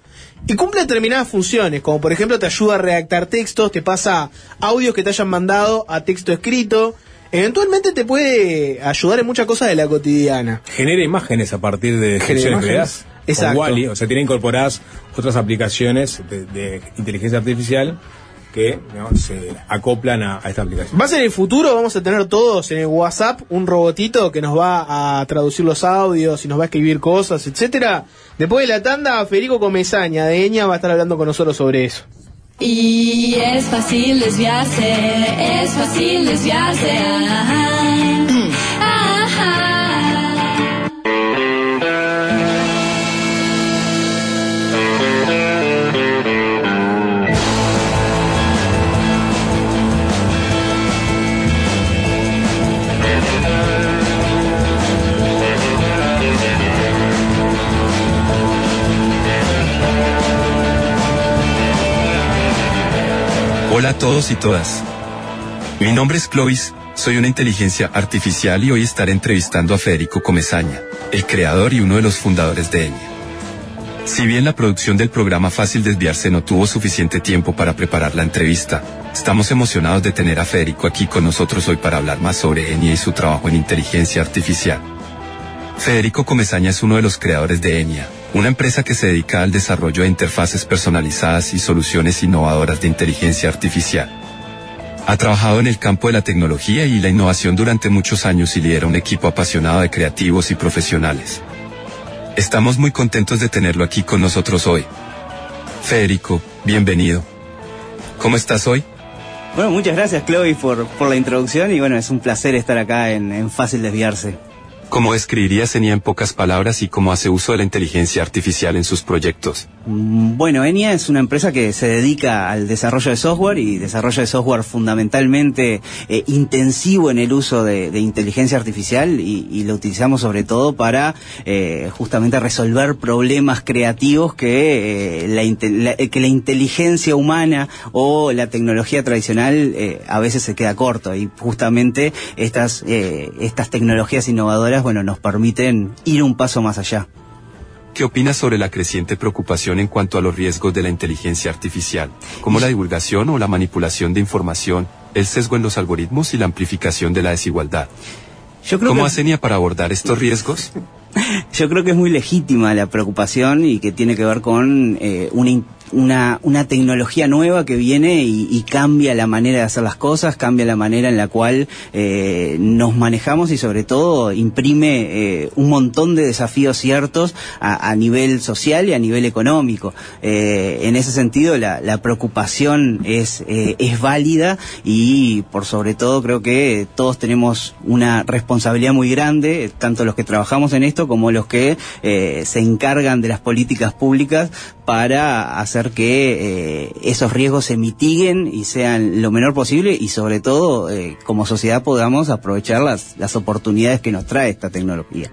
y cumple determinadas funciones, como por ejemplo te ayuda a redactar textos, te pasa audios que te hayan mandado a texto escrito. Eventualmente te puede ayudar en muchas cosas de la cotidiana. Genera imágenes a partir de descripciones que das. Exacto. Con Wall-E, o sea, tiene incorporadas otras aplicaciones de, de inteligencia artificial que ¿no? se acoplan a, a esta aplicación. Va a ser el futuro, vamos a tener todos en el WhatsApp un robotito que nos va a traducir los audios y nos va a escribir cosas, etcétera. Después de la tanda, Federico Comezaña de Eña va a estar hablando con nosotros sobre eso. Y es fácil desviarse, es fácil desviarse. Hola a todos y todas. Mi nombre es Clovis, soy una inteligencia artificial y hoy estaré entrevistando a Federico Comezaña, el creador y uno de los fundadores de Enya. Si bien la producción del programa Fácil Desviarse no tuvo suficiente tiempo para preparar la entrevista, estamos emocionados de tener a Federico aquí con nosotros hoy para hablar más sobre Enya y su trabajo en inteligencia artificial. Federico Comezaña es uno de los creadores de Enya, una empresa que se dedica al desarrollo de interfaces personalizadas y soluciones innovadoras de inteligencia artificial. Ha trabajado en el campo de la tecnología y la innovación durante muchos años y lidera un equipo apasionado de creativos y profesionales. Estamos muy contentos de tenerlo aquí con nosotros hoy. Federico, bienvenido. ¿Cómo estás hoy? Bueno, muchas gracias Chloe por, por la introducción y bueno, es un placer estar acá en, en Fácil Desviarse. ¿Cómo describiría Enia en pocas palabras y cómo hace uso de la inteligencia artificial en sus proyectos? Mm, Bueno, Enia es una empresa que se dedica al desarrollo de software y desarrollo de software fundamentalmente eh, intensivo en el uso de, inteligencia artificial y, lo utilizamos sobre todo para eh, justamente resolver problemas creativos que, eh, la, la- eh, que la inteligencia humana o la tecnología tradicional a veces se queda corto y justamente estas, estas tecnologías innovadoras bueno, nos permiten ir un paso más allá. ¿Qué opinas sobre la creciente preocupación en cuanto a los riesgos de la inteligencia artificial, como la divulgación o la manipulación de información, el sesgo en los algoritmos y la amplificación de la desigualdad? Yo creo ¿Cómo que- para abordar estos riesgos? [laughs] Yo creo que es muy legítima la preocupación y que tiene que ver con eh, una, una, una tecnología nueva que viene y, cambia la manera de hacer las cosas, cambia la manera en la cual eh, nos manejamos y sobre todo imprime eh, un montón de desafíos ciertos a, nivel social y a nivel económico. Eh, en ese sentido la, preocupación es, es válida y por sobre todo creo que todos tenemos una responsabilidad muy grande, tanto los que trabajamos en esto como los que se encargan de las políticas públicas para hacer que eh, esos riesgos se mitiguen y sean lo menor posible y sobre todo eh, como sociedad podamos aprovechar las, las oportunidades que nos trae esta tecnología.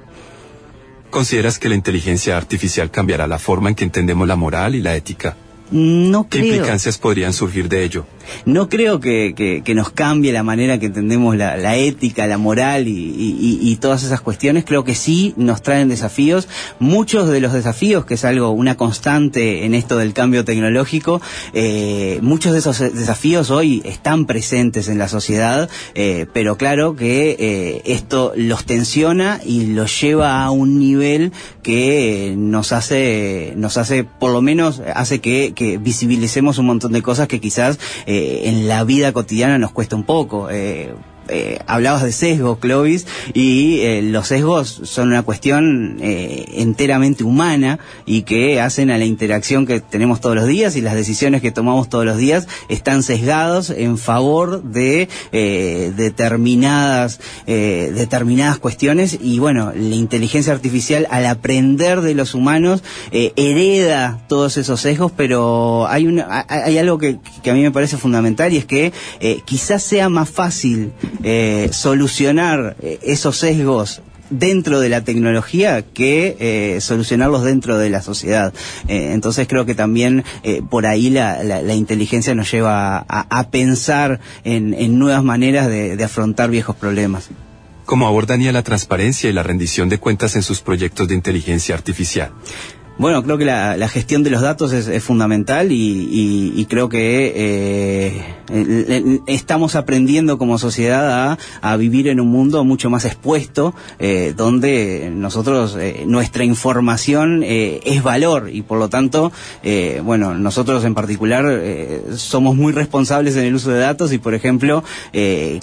¿Consideras que la inteligencia artificial cambiará la forma en que entendemos la moral y la ética? No ¿Qué implicancias podrían surgir de ello? No creo que, que- que nos cambie la manera que entendemos la, la ética, la moral y, y- y todas esas cuestiones. Creo que sí nos traen desafíos. Muchos de los desafíos, que es algo, una constante en esto del cambio tecnológico, eh, muchos de esos desafíos hoy están presentes en la sociedad, eh, pero claro que eh, esto los tensiona y los lleva a un nivel que nos hace, nos hace, por lo menos, hace que, que visibilicemos un montón de cosas que quizás eh, en la vida cotidiana nos cuesta un poco. Eh, eh, hablabas de sesgos, Clovis, y eh, los sesgos son una cuestión eh, enteramente humana y que hacen a la interacción que tenemos todos los días y las decisiones que tomamos todos los días están sesgados en favor de eh, determinadas eh, determinadas cuestiones y bueno la inteligencia artificial al aprender de los humanos hereda todos esos sesgos pero hay una hay algo que, que a mí me parece fundamental y es que quizás sea más fácil eh, solucionar eh, esos sesgos dentro de la tecnología que eh, solucionarlos dentro de la sociedad. Entonces creo que también por ahí la, la- la inteligencia nos lleva a, pensar en, nuevas maneras de, afrontar viejos problemas. ¿Cómo aborda Nia la transparencia y la rendición de cuentas en sus proyectos de inteligencia artificial? Bueno, creo que la, gestión de los datos es, fundamental y, creo que eh, estamos aprendiendo como sociedad a, vivir en un mundo mucho más expuesto, eh, donde nosotros, eh, nuestra información es valor y por lo tanto, bueno, nosotros en particular somos muy responsables en el uso de datos y por ejemplo,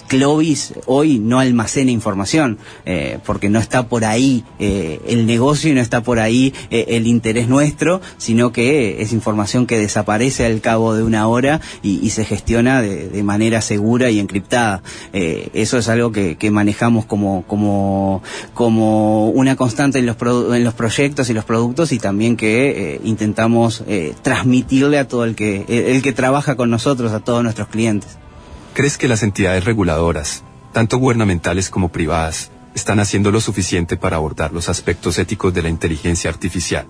Clovis hoy no almacena información porque no está por ahí el negocio y no está por ahí el interés nuestro, sino que es información que desaparece al cabo de una hora y, se gestiona de, manera segura y encriptada. Eh, eso es algo que, manejamos como, como, como una constante en los, produ- en los proyectos y los productos y también que eh, intentamos eh, transmitirle a todo el que, el que trabaja con nosotros, a todos nuestros clientes. ¿Crees que las entidades reguladoras, tanto gubernamentales como privadas, están haciendo lo suficiente para abordar los aspectos éticos de la inteligencia artificial?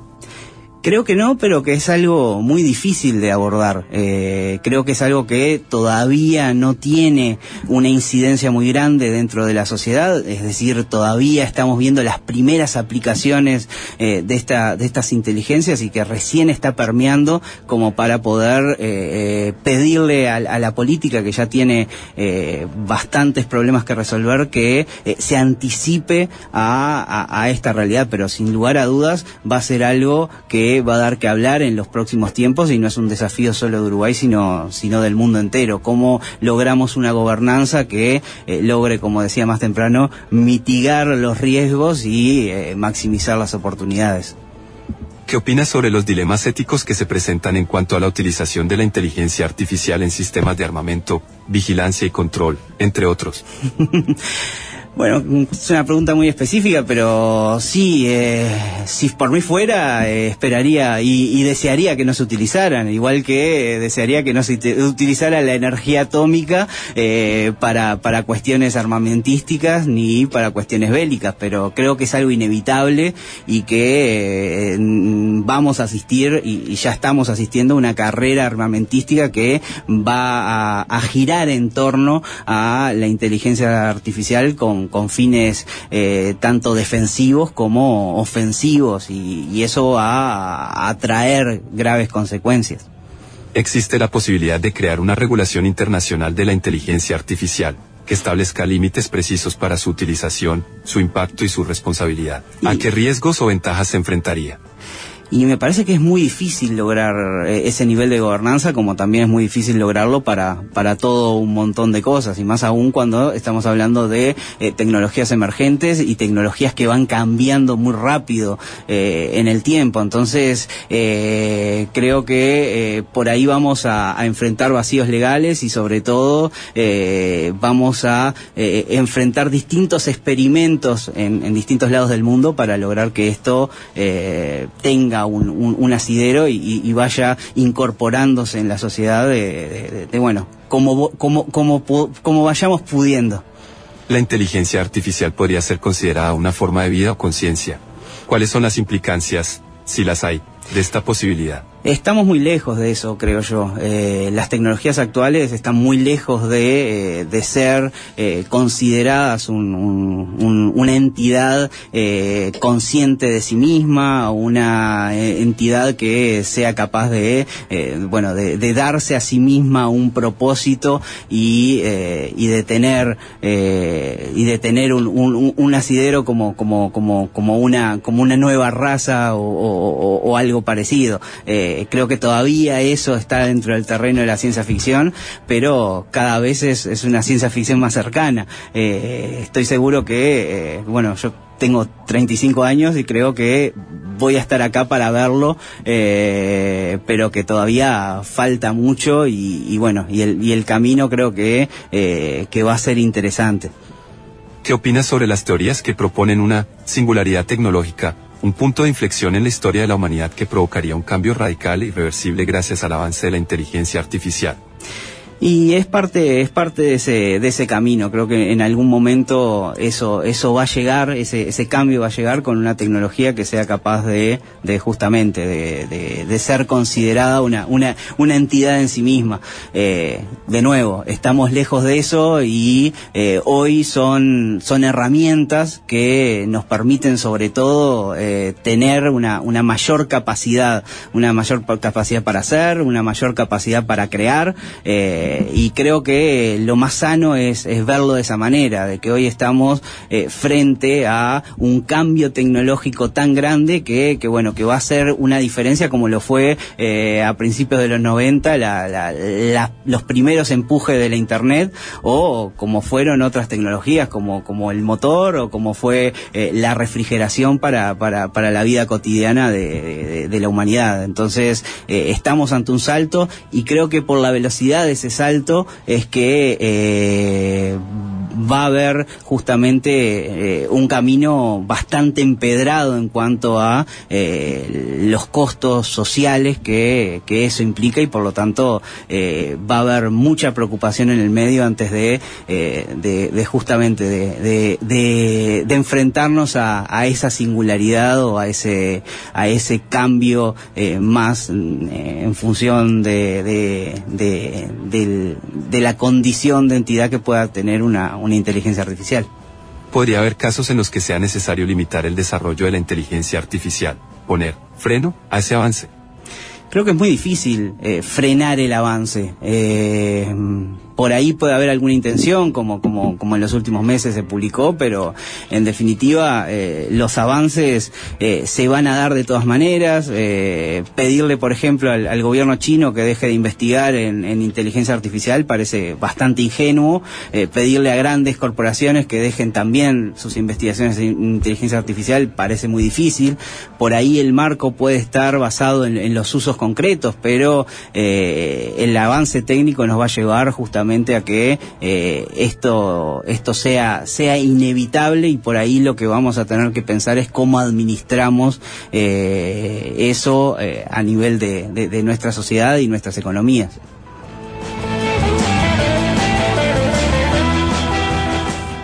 Creo que no, pero que es algo muy difícil de abordar. Eh, creo que es algo que todavía no tiene una incidencia muy grande dentro de la sociedad, es decir, todavía estamos viendo las primeras aplicaciones eh, de, esta, de estas inteligencias y que recién está permeando como para poder eh, eh, pedirle a, la política que ya tiene eh, bastantes problemas que resolver que se anticipe a esta realidad, pero sin lugar a dudas va a ser algo que va a dar que hablar en los próximos tiempos y no es un desafío solo de Uruguay, sino, sino del mundo entero. Cómo logramos una gobernanza que eh, logre, como decía más temprano, mitigar los riesgos y eh, maximizar las oportunidades. ¿Qué opinas sobre los dilemas éticos que se presentan en cuanto a la utilización de la inteligencia artificial en sistemas de armamento, vigilancia y control, entre otros? [laughs] Bueno, es una pregunta muy específica, pero sí, eh, si por mí fuera, eh, esperaría y, y desearía que no se utilizaran, igual que eh, desearía que no se ut- utilizara la energía atómica eh, para, para cuestiones armamentísticas ni para cuestiones bélicas, pero creo que es algo inevitable y que mm, vamos a asistir y, y ya estamos asistiendo a una carrera armamentística que va a, a girar en torno a la inteligencia artificial con, con fines eh, tanto defensivos como ofensivos y, y eso va a, a traer graves consecuencias. Existe la posibilidad de crear una regulación internacional de la inteligencia artificial que establezca límites precisos para su utilización, su impacto y su responsabilidad. ¿A qué riesgos o ventajas se enfrentaría? Y me parece que es muy difícil lograr eh, ese nivel de gobernanza, como también es muy difícil lograrlo para, para todo un montón de cosas, y más aún cuando estamos hablando de eh, tecnologías emergentes y tecnologías que van cambiando muy rápido eh, en el tiempo. Entonces, eh, creo que por ahí vamos a, enfrentar vacíos legales y sobre todo vamos a enfrentar distintos experimentos en, en distintos lados del mundo para lograr que esto eh, un, un- asidero y, vaya incorporándose en la sociedad de, bueno, como, como, como, como vayamos pudiendo. La inteligencia artificial podría ser considerada una forma de vida o conciencia. ¿Cuáles son las implicancias, si las hay, de esta posibilidad? Estamos muy lejos de eso, creo yo. Eh, las tecnologías actuales están muy lejos de, eh, de ser eh, consideradas un- un- un- una entidad eh, consciente de sí misma, una eh, entidad que sea capaz de, eh, bueno, de, darse a sí misma un propósito y, y de tener y de tener un, asidero como como como como una como una nueva raza o- o- o algo parecido. Eh, creo que todavía eso está dentro del terreno de la ciencia ficción, pero cada vez es, es una ciencia ficción más cercana. Eh, estoy seguro que, eh, bueno, yo tengo 35 años y creo que voy a estar acá para verlo, eh, pero que todavía falta mucho y, bueno, y el, y el camino creo que, eh, que va a ser interesante. ¿Qué opinas sobre las teorías que proponen una singularidad tecnológica, un punto de inflexión en la historia de la humanidad que provocaría un cambio radical e irreversible gracias al avance de la inteligencia artificial? Y es parte, es parte de ese, de ese camino. Creo que en algún momento eso, eso va a llegar, ese, ese cambio va a llegar con una tecnología que sea capaz de, de justamente, de, de- ser considerada una, una, una entidad en sí misma. Eh, de nuevo, estamos lejos de eso y eh, hoy son, son herramientas que nos permiten sobre todo eh, tener una, una mayor capacidad, una mayor pa- capacidad para hacer, una mayor capacidad para crear. eh, y creo que lo más sano es, es verlo de esa manera, de que hoy estamos eh, frente a un cambio tecnológico tan grande que, que bueno, que va a ser una diferencia como lo fue eh, a principios de los 90 la- la- la- los primeros empujes de la internet o como fueron otras tecnologías como, como el motor o como fue eh, la refrigeración para, para, para la vida cotidiana de, de- de la humanidad. Entonces eh, estamos ante un salto y creo que por la velocidad de ese salto es que eh, va a haber justamente eh, un camino bastante empedrado en cuanto a eh, los costos sociales que, que eso implica y por lo tanto eh, va a haber mucha preocupación en el medio antes de, de, justamente de, enfrentarnos a, esa singularidad o a ese a ese cambio más en función de, de la condición de entidad que pueda tener una, una inteligencia artificial. Podría haber casos en los que sea necesario limitar el desarrollo de la inteligencia artificial, poner freno a ese avance. Creo que es muy difícil eh, frenar el avance. Eh, por ahí puede haber alguna intención, como, como, como en los últimos meses se publicó, pero en definitiva eh, los avances eh, se van a dar de todas maneras. Eh, pedirle, por ejemplo, al, gobierno chino que deje de investigar en, en inteligencia artificial parece bastante ingenuo. Pedirle a grandes corporaciones que dejen también sus investigaciones en inteligencia artificial parece muy difícil. Por ahí el marco puede estar basado en, los usos concretos, pero el avance técnico nos va a llevar justamente a que eh, esto, esto sea, sea inevitable y por ahí lo que vamos a tener que pensar es cómo administramos eh, eso eh, a nivel de- de nuestra sociedad y nuestras economías.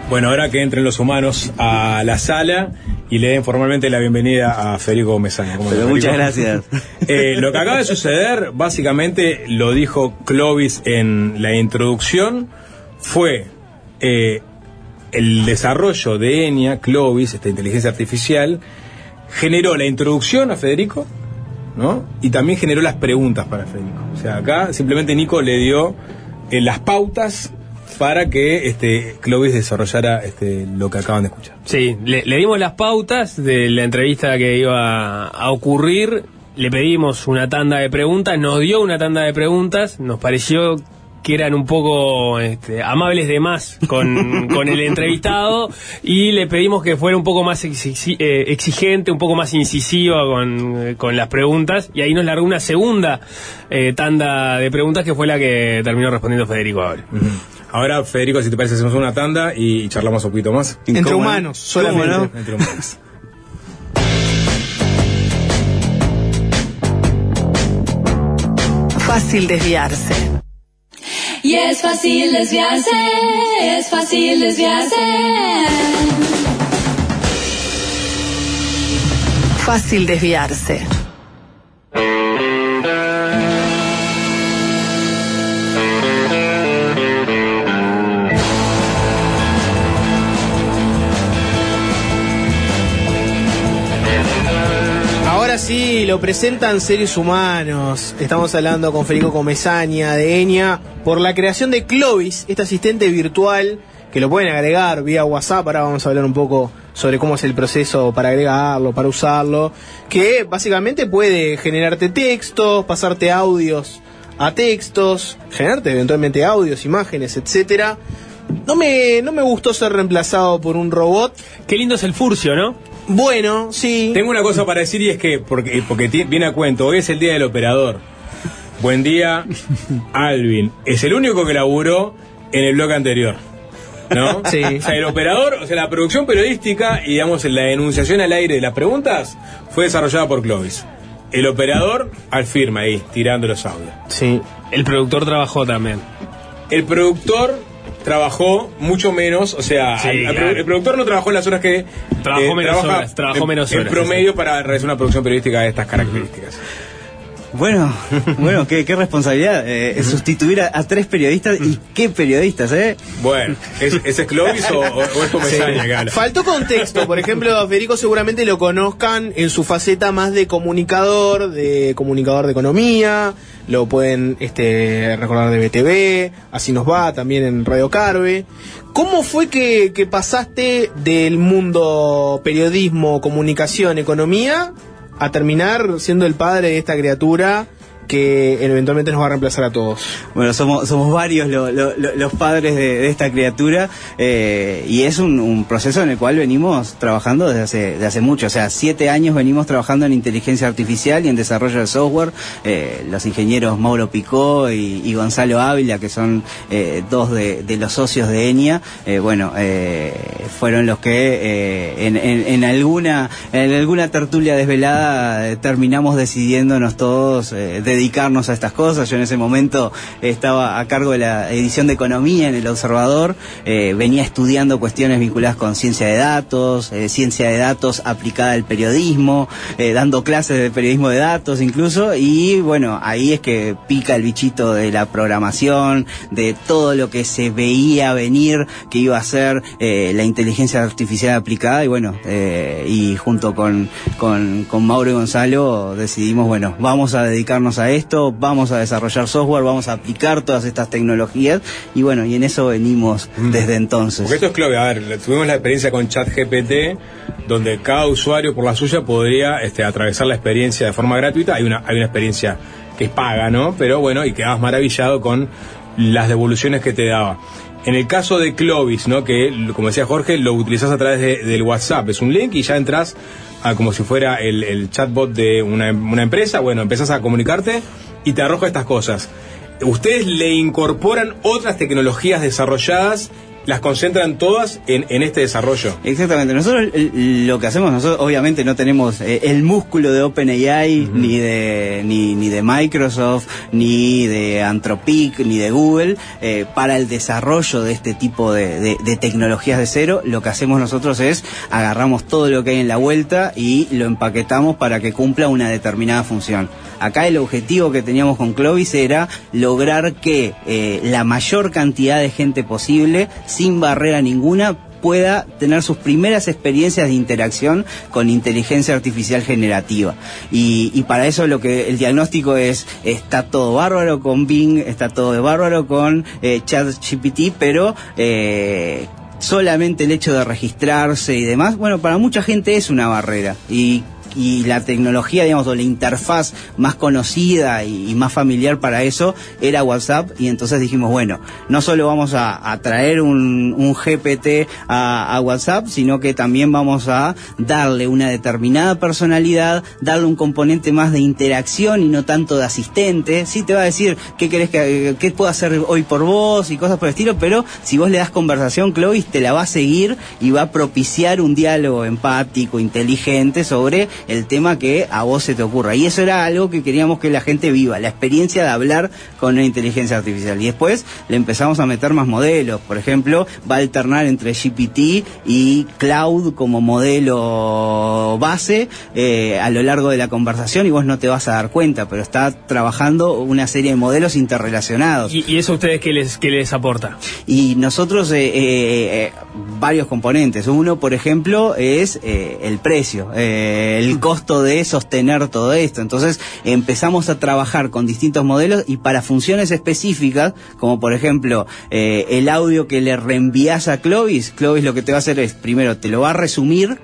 Bueno, ahora que entren los humanos a la sala y le den formalmente la bienvenida a Federico Gómez-Aña. ¿Cómo Pero estás, muchas gracias. [laughs] Eh, lo que acaba de suceder, básicamente lo dijo Clovis en la introducción, fue eh, el desarrollo de Enya, Clovis, esta inteligencia artificial, generó la introducción a Federico, ¿no? Y también generó las preguntas para Federico. O sea, acá simplemente Nico le dio eh, las pautas para que este Clovis desarrollara este, lo que acaban de escuchar. Sí, le, le dimos las pautas de la entrevista que iba a ocurrir, le pedimos una tanda de preguntas, nos dio una tanda de preguntas, nos pareció que eran un poco este, amables de más con, [laughs] con el entrevistado y le pedimos que fuera un poco más eh, exigente, un poco más incisiva con, con las preguntas y ahí nos largó una segunda eh, tanda de preguntas que fue la que terminó respondiendo Federico ahora. Ahora, Federico, si te parece, hacemos una tanda y charlamos un poquito más. Entre humanos, solamente. ¿Cómo no? Entre humanos. Fácil desviarse. Y es fácil desviarse, es fácil desviarse. Fácil desviarse. Lo presentan seres humanos. Estamos hablando con Federico Comesaña de Enya por la creación de Clovis, este asistente virtual que lo pueden agregar vía WhatsApp. Ahora vamos a hablar un poco sobre cómo es el proceso para agregarlo, para usarlo. Que básicamente puede generarte textos, pasarte audios a textos, generarte eventualmente audios, imágenes, etcétera. No me, no me gustó ser reemplazado por un robot. Qué lindo es el furcio, ¿no? Bueno, sí. Tengo una cosa para decir y es que, porque, porque viene a cuento, hoy es el día del operador. Buen día, Alvin. Es el único que laburó en el bloque anterior. ¿No? [laughs] Sí. O sea, el operador, o sea, la producción periodística y, digamos, la enunciación al aire de las preguntas fue desarrollada por Clovis. El operador al firma ahí, tirando los audios. Sí. El productor trabajó también. El productor trabajó mucho menos, o sea, Sí, al- al claro. produ- el productor no trabajó las horas que eh, Trabajó menos trabaja horas, trabajó en- menos en horas, promedio para realizar una producción periodística de estas características. Bueno, [laughs] bueno, qué, qué responsabilidad eh, sustituir a, a tres periodistas y qué periodistas, ¿eh? Bueno, ¿es, ese es Clovis o, o- es [laughs] Comesaña que habla? Faltó contexto, por ejemplo, a Federico seguramente lo conozcan en su faceta más de comunicador, de comunicador de economía, lo pueden este, recordar de BTV, así nos va, también en Radio Carve. ¿Cómo fue que, que pasaste del mundo periodismo, comunicación, economía a terminar siendo el padre de esta criatura que eventualmente nos va a reemplazar a todos? Bueno, somos, somos varios lo- lo- lo- los padres de, de esta criatura eh, y es un, proceso en el cual venimos trabajando desde hace, desde hace mucho. O sea, siete años venimos trabajando en inteligencia artificial y en desarrollo de software. Eh, los ingenieros Mauro Picó y, Gonzalo Ávila, que son eh, dos de, de los socios de ENIA, eh, bueno, fueron los que en, en- alguna, en alguna tertulia desvelada terminamos decidiéndonos todos eh, dedicarnos a estas cosas. Yo en ese momento estaba a cargo de la edición de economía en el Observador, eh, venía estudiando cuestiones vinculadas con ciencia de datos, eh, ciencia de datos aplicada al periodismo, eh, dando clases de periodismo de datos incluso, y bueno, ahí es que pica el bichito de la programación, de todo lo que se veía venir que iba a ser la inteligencia artificial aplicada, y bueno, y junto con, con, con Mauro y Gonzalo decidimos, bueno, vamos a dedicarnos a esto, vamos a desarrollar software, vamos a aplicar todas estas tecnologías, y bueno, y en eso venimos desde entonces. Porque esto es clave. A ver, tuvimos la experiencia con ChatGPT, donde cada usuario por la suya podría este, atravesar la experiencia de forma gratuita. Hay una, hay una experiencia que es paga, ¿no? Pero bueno, y quedabas maravillado con las devoluciones que te daba. En el caso de Clovis, ¿no? Que, como decía Jorge, lo utilizás a través de- del WhatsApp. Es un link y ya entras a como si fuera el, chatbot de una, una empresa. Bueno, empezás a comunicarte y te arroja estas cosas. ustedes le incorporan otras tecnologías desarrolladas, las concentran todas en, en este desarrollo. Exactamente. Nosotros el- lo que hacemos, nosotros obviamente no tenemos eh, el músculo de OpenAI, ni de ni, ni de Microsoft, ni de Anthropic, ni de Google eh, para el desarrollo de este tipo de, de- de tecnologías de cero. Lo que hacemos nosotros es agarramos todo lo que hay en la vuelta y lo empaquetamos para que cumpla una determinada función. Acá el objetivo que teníamos con Clovis era lograr que eh, la mayor cantidad de gente posible, sin barrera ninguna, pueda tener sus primeras experiencias de interacción con inteligencia artificial generativa. Y, para eso lo que el diagnóstico es, está todo bárbaro con Bing, está todo bárbaro con eh, ChatGPT, pero eh, solamente el hecho de registrarse y demás, bueno, para mucha gente es una barrera. Y y la tecnología, digamos, o la interfaz más conocida y, más familiar para eso era WhatsApp y entonces dijimos, bueno, no solo vamos a, a traer un, GPT a, a WhatsApp, sino que también vamos a darle una determinada personalidad, darle un componente más de interacción y no tanto de asistente. Sí te va a decir qué querés que qué puedo hacer hoy por vos y cosas por el estilo, pero si vos le das conversación, Clovis te la va a seguir y va a propiciar un diálogo empático, inteligente sobre el tema que a vos se te ocurra. Y eso era algo que queríamos que la gente viva, la experiencia de hablar con una inteligencia artificial. Y después le empezamos a meter más modelos. Por ejemplo, va a alternar entre GPT y Cloud como modelo base eh, a lo largo de la conversación y vos no te vas a dar cuenta, pero está trabajando una serie de modelos interrelacionados. ¿Y, y eso a ustedes qué les, qué les aporta? Y nosotros, eh, eh, varios componentes. Uno, por ejemplo, es el precio, eh, el costo de sostener todo esto. Entonces empezamos a trabajar con distintos modelos y para funciones específicas, como por ejemplo eh, el audio que le reenvías a Clovis, Clovis lo que te va a hacer es, primero, te lo va a resumir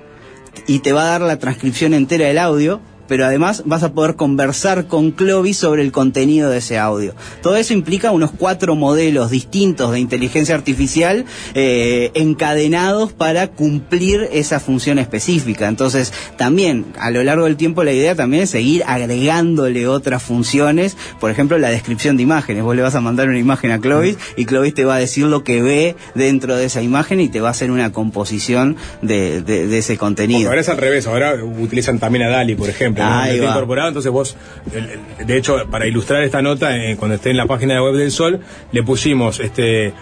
y te va a dar la transcripción entera del audio, pero además vas a poder conversar con Clovis sobre el contenido de ese audio. Todo eso implica unos cuatro modelos distintos de inteligencia artificial eh, encadenados para cumplir esa función específica. Entonces, también a lo largo del tiempo la idea también es seguir agregándole otras funciones, por ejemplo, la descripción de imágenes. Vos le vas a mandar una imagen a Clovis y Clovis te va a decir lo que ve dentro de esa imagen y te va a hacer una composición de, ese contenido. Ahora es al revés, ahora utilizan también a Dali, por ejemplo. Incorporado, entonces vos, de hecho, para ilustrar esta nota, eh, cuando esté en la página web del Sol, le pusimos este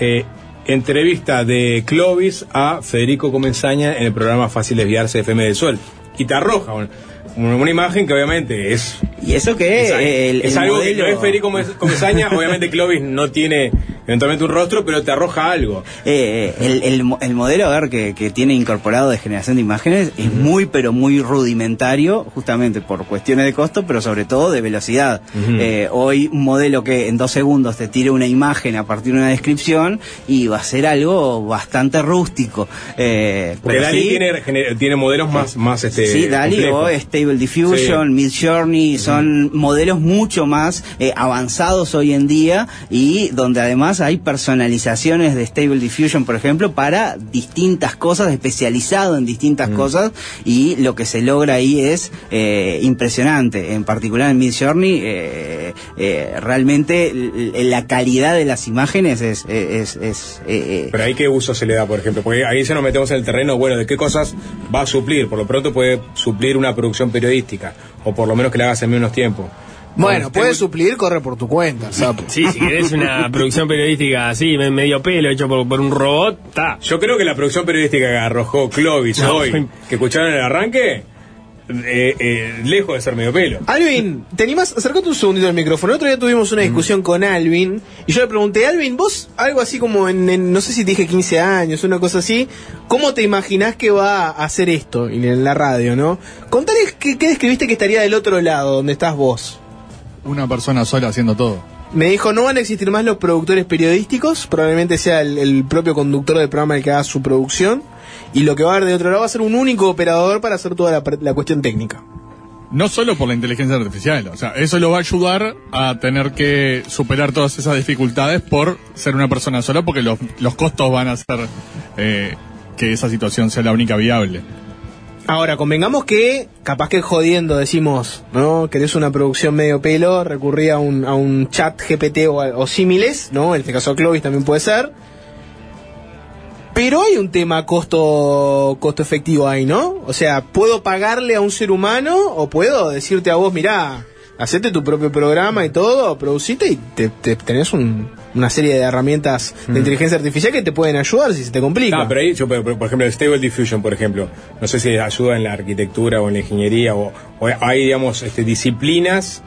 eh, entrevista de Clovis a Federico Comenzaña en el programa Fácil Desviarse de FM del Sol. Y te arroja un- una, una imagen que obviamente es... ¿Y eso qué es? Es, El- es el algo modelo- que no es Federico Come- Comenzaña, [laughs] obviamente Clovis no tiene eventualmente un rostro, pero te arroja algo. Eh, el, el mo- el modelo, a ver, que, que tiene incorporado de generación de imágenes es muy, pero muy rudimentario, justamente por cuestiones de costo, pero sobre todo de velocidad. Eh, hoy un modelo que en dos segundos te tire una imagen a partir de una descripción y va a ser algo bastante rústico. Eh, Porque pero Dali sí- tiene, tiene modelos más, más este, Sí, DALI o Stable Diffusion, Mid Journey, son modelos mucho más eh, avanzados hoy en día y donde además hay personalizaciones de Stable Diffusion, por ejemplo, para distintas cosas, especializado en distintas cosas y lo que se logra ahí es eh, impresionante. En particular en Mid Journey, eh, eh, realmente la calidad de las imágenes es... es, es, eh, Pero ahí qué uso se le da, por ejemplo, porque ahí se nos metemos en el terreno, bueno, de qué cosas va a suplir. Por lo pronto puede suplir una producción periodística, o por lo menos que la hagas en menos tiempo. Bueno, puedes suplir, corre por tu cuenta, sapo. Sí, si querés una [laughs] producción periodística así, me- medio pelo, hecho por, por un robot, está. Yo creo que la producción periodística que arrojó Clovis No, hoy, que escucharon el arranque, eh, eh, lejos de ser medio pelo. Alvin, ¿te animás? Acercate un segundito al micrófono. El otro día tuvimos una discusión con Alvin y yo le pregunté, Alvin, vos, algo así como en, en- no sé si te dije 15 años, una cosa así, ¿cómo te imaginás que va a hacer esto en, en la radio, no? Contale qué, qué describiste que estaría del otro lado, donde estás vos. Una persona sola haciendo todo. Me dijo, no van a existir más los productores periodísticos, probablemente sea el, el propio conductor del programa el que haga su producción, y lo que va a haber de otro lado va a ser un único operador para hacer toda la, la cuestión técnica. No solo por la inteligencia artificial, o sea, eso lo va a ayudar a tener que superar todas esas dificultades por ser una persona sola, porque los, los costos van a hacer eh, que esa situación sea la única viable. Ahora, convengamos que, capaz que jodiendo decimos, ¿no? Querés una producción medio pelo, recurrí a un, a un chat GPT o, o símiles, ¿no? En este caso Clovis también puede ser. Pero hay un tema costo, costo efectivo ahí, ¿no? O sea, ¿puedo pagarle a un ser humano o puedo decirte a vos, mirá, hacete tu propio programa y todo, producite y te, te- tenés un- una serie de herramientas de inteligencia artificial que te pueden ayudar si se te complica? Ah, pero ahí, yo, por por ejemplo, el Stable Diffusion, por ejemplo, no sé si ayuda en la arquitectura o en la ingeniería, o, o hay, digamos, este, disciplinas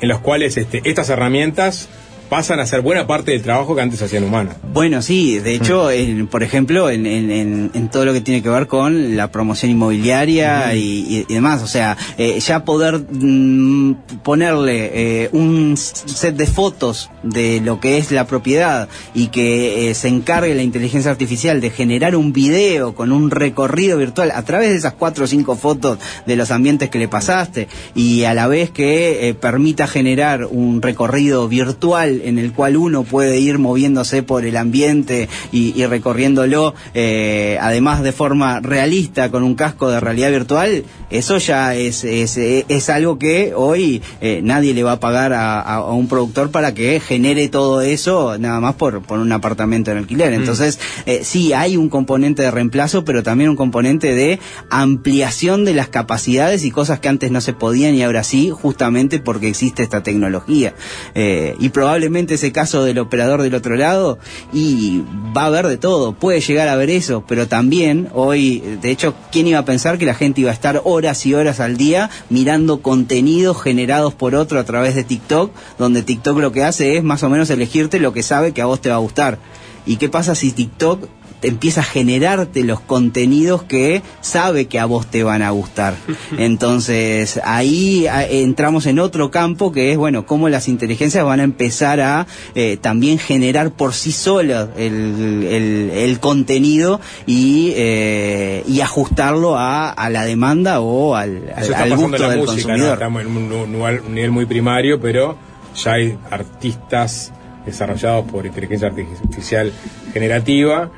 en las cuales este, estas herramientas pasan a ser buena parte del trabajo que antes hacían humanos. Bueno, sí, de hecho, en- por ejemplo, en, en- en- todo lo que tiene que ver con la promoción inmobiliaria y, y- y demás, o sea, eh, ya poder mm, ponerle eh, un set de fotos de lo que es la propiedad y que eh, se encargue la inteligencia artificial de generar un video con un recorrido virtual a través de esas cuatro o cinco fotos de los ambientes que le pasaste y a la vez que eh, permita generar un recorrido virtual en el cual uno puede ir moviéndose por el ambiente y, y recorriéndolo eh, además de forma realista con un casco de realidad virtual, eso ya es, es, es algo que hoy eh, nadie le va a pagar a, a- a un productor para que genere todo eso nada más por, por un apartamento en alquiler. Entonces, eh, sí, hay un componente de reemplazo, pero también un componente de ampliación de las capacidades y cosas que antes no se podían y ahora sí, justamente porque existe esta tecnología. Eh, y probablemente ese caso del operador del otro lado, y va a haber de todo, puede llegar a haber eso, pero también hoy, de hecho, ¿quién iba a pensar que la gente iba a estar horas y horas al día mirando contenidos generados por otro a través de TikTok, donde TikTok lo que hace es más o menos elegirte lo que sabe que a vos te va a gustar? ¿Y qué pasa si TikTok empieza a generarte los contenidos que sabe que a vos te van a gustar. [laughs] Entonces, ahí a- entramos en otro campo que es, bueno, cómo las inteligencias van a empezar a eh, también generar por sí solas el, el- el contenido y, eh, y ajustarlo a, a la demanda o al, al- Eso está al gusto la del música, ¿no? consumidor. estamos en un nivel muy primario, pero ya hay artistas desarrollados por inteligencia artificial generativa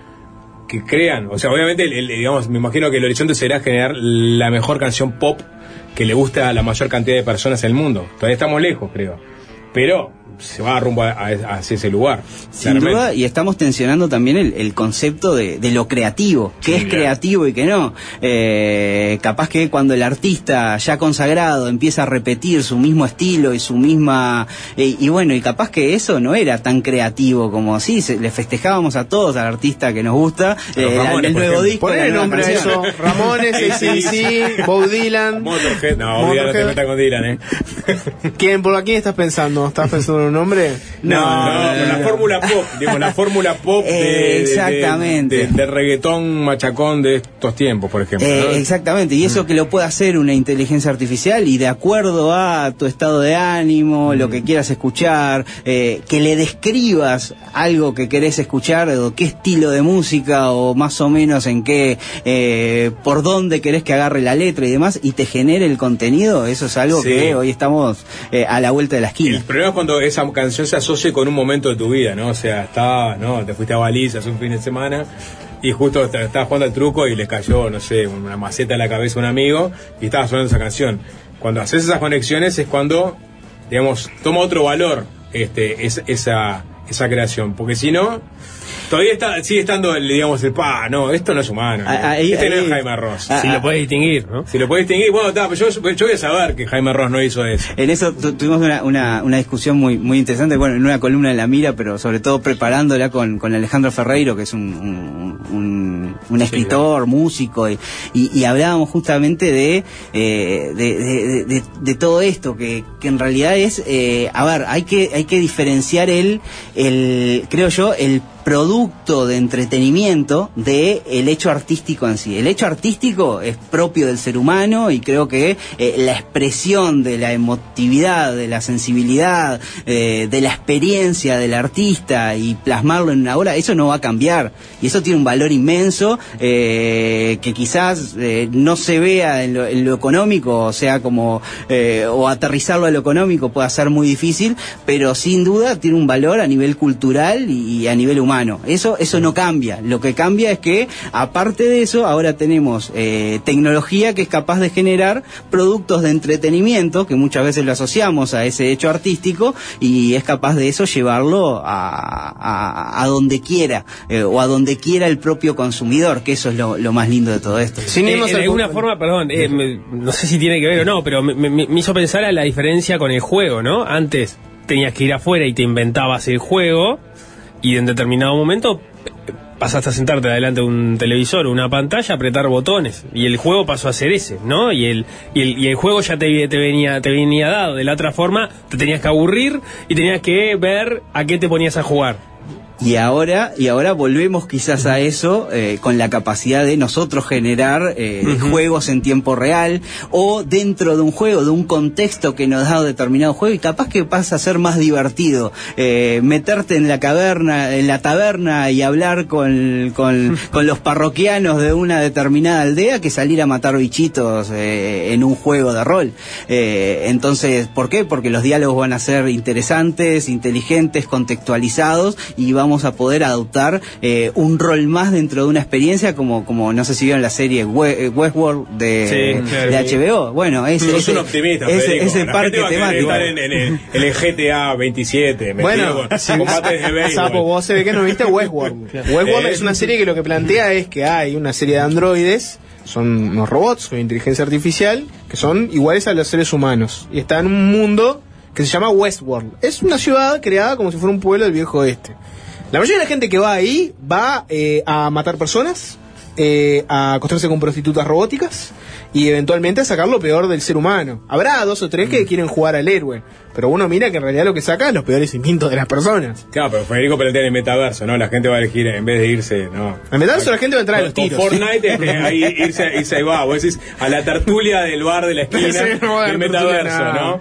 que crean, o sea, obviamente, el- digamos, me imagino que el horizonte será generar la mejor canción pop que le guste a la mayor cantidad de personas en el mundo. Todavía estamos lejos, creo. Pero se va rumbo a, a- hacia ese lugar. Sin claramente. duda, y estamos tensionando también el, el concepto de, de lo creativo, qué es creativo y qué no. Eh, capaz que cuando el artista ya consagrado empieza a repetir su mismo estilo y su misma... eh, y bueno, y capaz que eso no era tan creativo como sí, se- le festejábamos a todos al artista que nos gusta, eh, Ramones, el nuevo ejemplo. disco. La nueva nombre a eso. Ramones, [laughs] ACDC, Bob Dylan. Motorhead, no, Dylan, no te Motorhead. metas con Dylan, ¿eh? ¿Quién, ¿Por a quién estás pensando? ¿Estás pensando en un nombre? No, no, la fórmula pop, digo, la fórmula pop de, Exactamente. de, de reggaetón machacón de estos tiempos, por ejemplo. Eh, exactamente, y eso que lo puede hacer una inteligencia artificial y de acuerdo a tu estado de ánimo, lo que quieras escuchar, eh, que le describas algo que querés escuchar, o qué estilo de música o más o menos en qué, eh, por dónde querés que agarre la letra y demás, y te genere el contenido, eso es algo Sí. que hoy estamos eh, a la vuelta de la esquina. El problema es cuando esa canción se asocia con un momento de tu vida, ¿no? O sea, estaba, ¿no? Te fuiste a Baliza hace un fin de semana y justo est- estabas jugando al truco y le cayó, no sé, una maceta en la cabeza a un amigo y estaba sonando esa canción. Cuando haces esas conexiones es cuando, digamos, toma otro valor este, es- esa, esa creación. Porque si no, todavía está, sigue estando, el, digamos, el pa, no, esto no es humano. ¿no? Ah, ahí- este no ahí- es Jaime Ross. Ah, Si lo puedes distinguir, ¿no? Si lo puedes distinguir, bueno, está, pero yo, yo voy a saber que Jaime Ross no hizo eso. En eso tu- tuvimos una, una, una discusión muy, muy interesante, bueno, en una columna de La Mira, pero sobre todo preparándola con, con Alejandro Ferreiro, que es un, un, un- un escritor, músico, y, y, y hablábamos justamente de, eh, de, de- de- de todo esto, que, que en realidad es, eh, a ver, hay que, hay que diferenciar el, el, creo yo, el producto de entretenimiento de el hecho artístico en sí. El hecho artístico es propio del ser humano y creo que eh, la expresión de la emotividad, de la sensibilidad, eh, de la experiencia del artista y plasmarlo en una obra, eso no va a cambiar. Y eso tiene un valor inmenso eh, que quizás no se vea en lo, en lo económico, o sea, como, o aterrizarlo a lo económico puede ser muy difícil, pero sin duda tiene un valor a nivel cultural y a nivel humano. Humano. Eso, eso no cambia. Lo que cambia es que, aparte de eso, ahora tenemos eh, tecnología que es capaz de generar productos de entretenimiento, que muchas veces lo asociamos a ese hecho artístico, y es capaz de eso llevarlo a, a- a donde quiera, eh, o a donde quiera el propio consumidor, que eso es lo, lo más lindo de todo esto. Eh, de alguna forma, perdón, eh, me- no sé si tiene que ver o no, pero me, me- me hizo pensar a la diferencia con el juego, ¿no? Antes tenías que ir afuera y te inventabas el juego y en determinado momento pasaste a sentarte delante de un televisor o una pantalla, apretar botones y el juego pasó a ser ese, ¿no? Y el, y el, y el juego ya te, te venía te venía dado. De la otra forma, te tenías que aburrir y tenías que ver a qué te ponías a jugar. Y ahora, y ahora volvemos quizás a eso eh, con la capacidad de nosotros generar eh, juegos en tiempo real o dentro de un juego, de un contexto que nos da determinado juego y capaz que pasa a ser más divertido. Eh, meterte en la caverna, en la taberna y hablar con, con, [laughs] con los parroquianos de una determinada aldea que salir a matar bichitos eh, en un juego de rol. Eh, entonces, ¿por qué? Porque los diálogos van a ser interesantes, inteligentes, contextualizados y vamos a poder adoptar eh, un rol más dentro de una experiencia como, como no sé si vieron la serie We- eh, Westworld de, Sí, claro. de HBO. Bueno, ese, Sos ese, un optimista, ese, ese La parque gente va a querer temático. estar en, en el, en el GTA 27, metido Bueno, con sí. de. Sapo, vos se ve que no viste Westworld. [laughs] Westworld Eh, es una serie que lo que plantea es que hay una serie de androides, son unos robots con inteligencia artificial, que son iguales a los seres humanos. Y está en un mundo que se llama Westworld. Es una ciudad creada como si fuera un pueblo del viejo oeste. La mayoría de la gente que va ahí va eh, a matar personas, eh, a acostarse con prostitutas robóticas y eventualmente a sacar lo peor del ser humano. Habrá dos o tres que quieren jugar al héroe, pero uno mira que en realidad lo que saca es los peores instintos de las personas. Claro, pero Federico plantea en el metaverso, ¿no? La gente va a elegir, en vez de irse, ¿no? En el metaverso la gente va a entrar a los tiros. Fortnite, este, ahí irse, irse ahí va. Vos decís a la tertulia del bar de la esquina [laughs] no del metaverso. ¿no?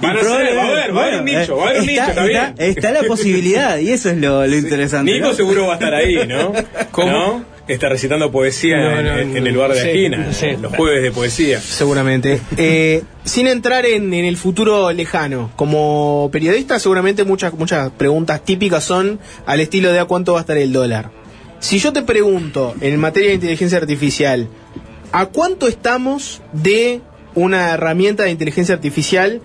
Van a ser, va a haber, va a haber un Bueno, nicho, va a haber un está, nicho, está bien. está- está la posibilidad y eso es lo, lo [laughs] interesante. Nico ¿no? seguro va a estar ahí, ¿no? [laughs] ¿No? Está recitando poesía No, en, no, en- no. en el bar de la Sí, esquina, sí. los jueves de poesía. Seguramente. [laughs] Eh, sin entrar en, en el futuro lejano, como periodista seguramente muchas, muchas preguntas típicas son al estilo de a cuánto va a estar el dólar. Si yo te pregunto en materia de inteligencia artificial, ¿a cuánto estamos de una herramienta de inteligencia artificial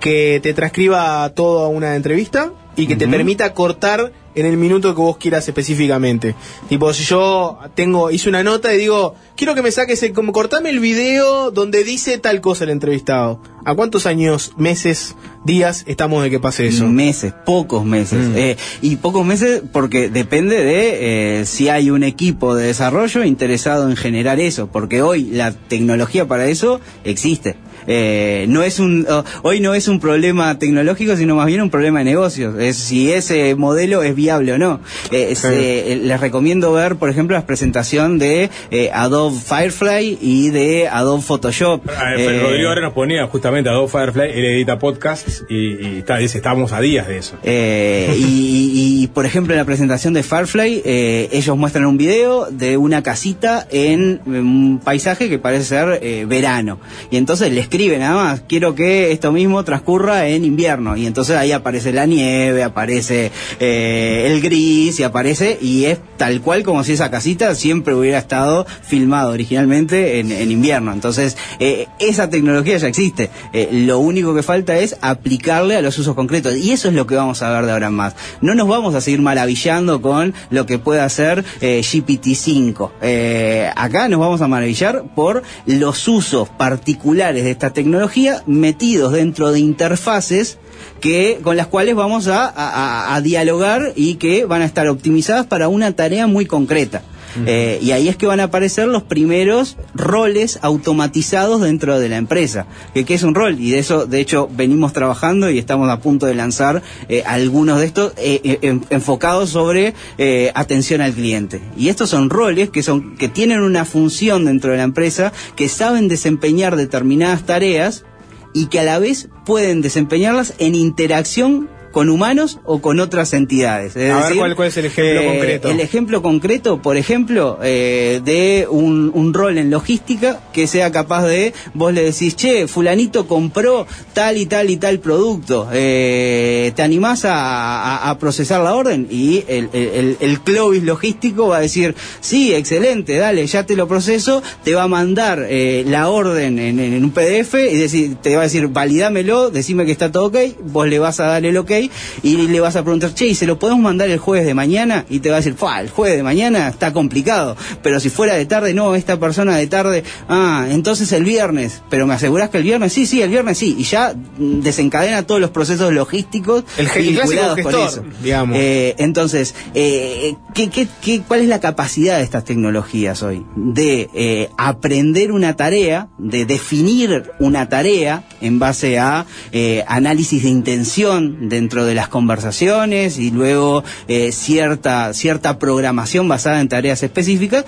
que te transcriba toda una entrevista y que te permita cortar en el minuto que vos quieras específicamente. Tipo, si yo tengo, hice una nota y digo, quiero que me saques el, como cortame el video donde dice tal cosa el entrevistado. ¿A cuántos años, meses, días estamos de que pase eso? Meses, pocos meses. Mm. Eh, y pocos meses porque depende de eh, si hay un equipo de desarrollo interesado en generar eso, porque hoy la tecnología para eso existe. Eh, no es un oh, hoy no es un problema tecnológico sino más bien un problema de negocios. Es si ese modelo es viable o no. Eh, eh, les recomiendo ver por ejemplo la presentación de eh, Adobe Firefly y de Adobe Photoshop. Ah, Eh, Rodrigo ahora nos ponía justamente Adobe Firefly, él edita podcasts y, y está, dice, estamos a días de eso. Eh, y, y- y, por ejemplo en la presentación de Firefly eh, ellos muestran un video de una casita en un paisaje que parece ser eh, verano. Y entonces le escriben nada más. Quiero que esto mismo transcurra en invierno. Y entonces ahí aparece la nieve aparece eh, el gris y aparece y es tal cual como si esa casita siempre hubiera estado filmado originalmente en, en invierno. Entonces eh, esa tecnología ya existe. Eh, lo único que falta es aplicarle a los usos concretos. Y eso es lo que vamos a ver de ahora en más. No nos vamos a seguir maravillando con lo que pueda hacer eh, GPT-5 Eh, acá nos vamos a maravillar por los usos particulares de esta tecnología metidos dentro de interfaces que con las cuales vamos a, a- dialogar y que van a estar optimizadas para una tarea muy concreta. Eh, y ahí es que van a aparecer los primeros roles automatizados dentro de la empresa. Que, ¿Qué es un rol? Y de eso, de hecho, venimos trabajando y estamos a punto de lanzar eh, algunos de estos eh, eh, en- enfocados sobre atención al cliente. Y estos son roles que, son, que tienen una función dentro de la empresa, que saben desempeñar determinadas tareas y que a la vez pueden desempeñarlas en interacción con humanos o con otras entidades. Es A ver, ¿cuál- cuál es el ejemplo eh, concreto? El ejemplo concreto, por ejemplo, eh, de un, un rol en logística que sea capaz de, vos le decís, che, fulanito compró tal y tal y tal producto, eh, ¿te animás a, a- a procesar la orden? Y el, el, el- el Clovis logístico va a decir, sí, excelente, dale, ya te lo proceso, te va a mandar eh, la orden en, en- en un PDF y decir, te va a decir, validámelo, decime que está todo ok, vos le vas a dar el ok y le vas a preguntar, che, ¿y se lo podemos mandar el jueves de mañana? Y te va a decir, "Fua, el jueves de mañana está complicado, pero si fuera de tarde, no, esta persona de tarde, ah, entonces el viernes, pero me asegurás que el viernes, sí, sí, el viernes sí, y ya desencadena todos los procesos logísticos El vinculados clásico con gestor, eso. digamos. Eh, entonces, eh, ¿qué, qué, qué- cuál es la capacidad de estas tecnologías hoy? De eh, aprender una tarea, de definir una tarea en base a análisis de intención dentro de las conversaciones y luego eh, cierta, cierta programación basada en tareas específicas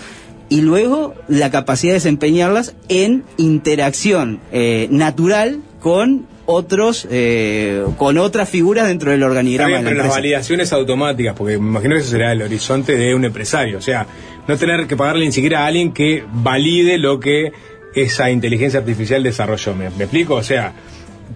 y luego la capacidad de desempeñarlas en interacción eh, natural con otros eh, con otras figuras dentro del organigrama bien, de la pero las validaciones automáticas, porque me imagino que eso será el horizonte de un empresario. O sea, no tener que pagarle ni siquiera a alguien que valide lo que esa inteligencia artificial desarrolló. ¿Me, me explico? O sea,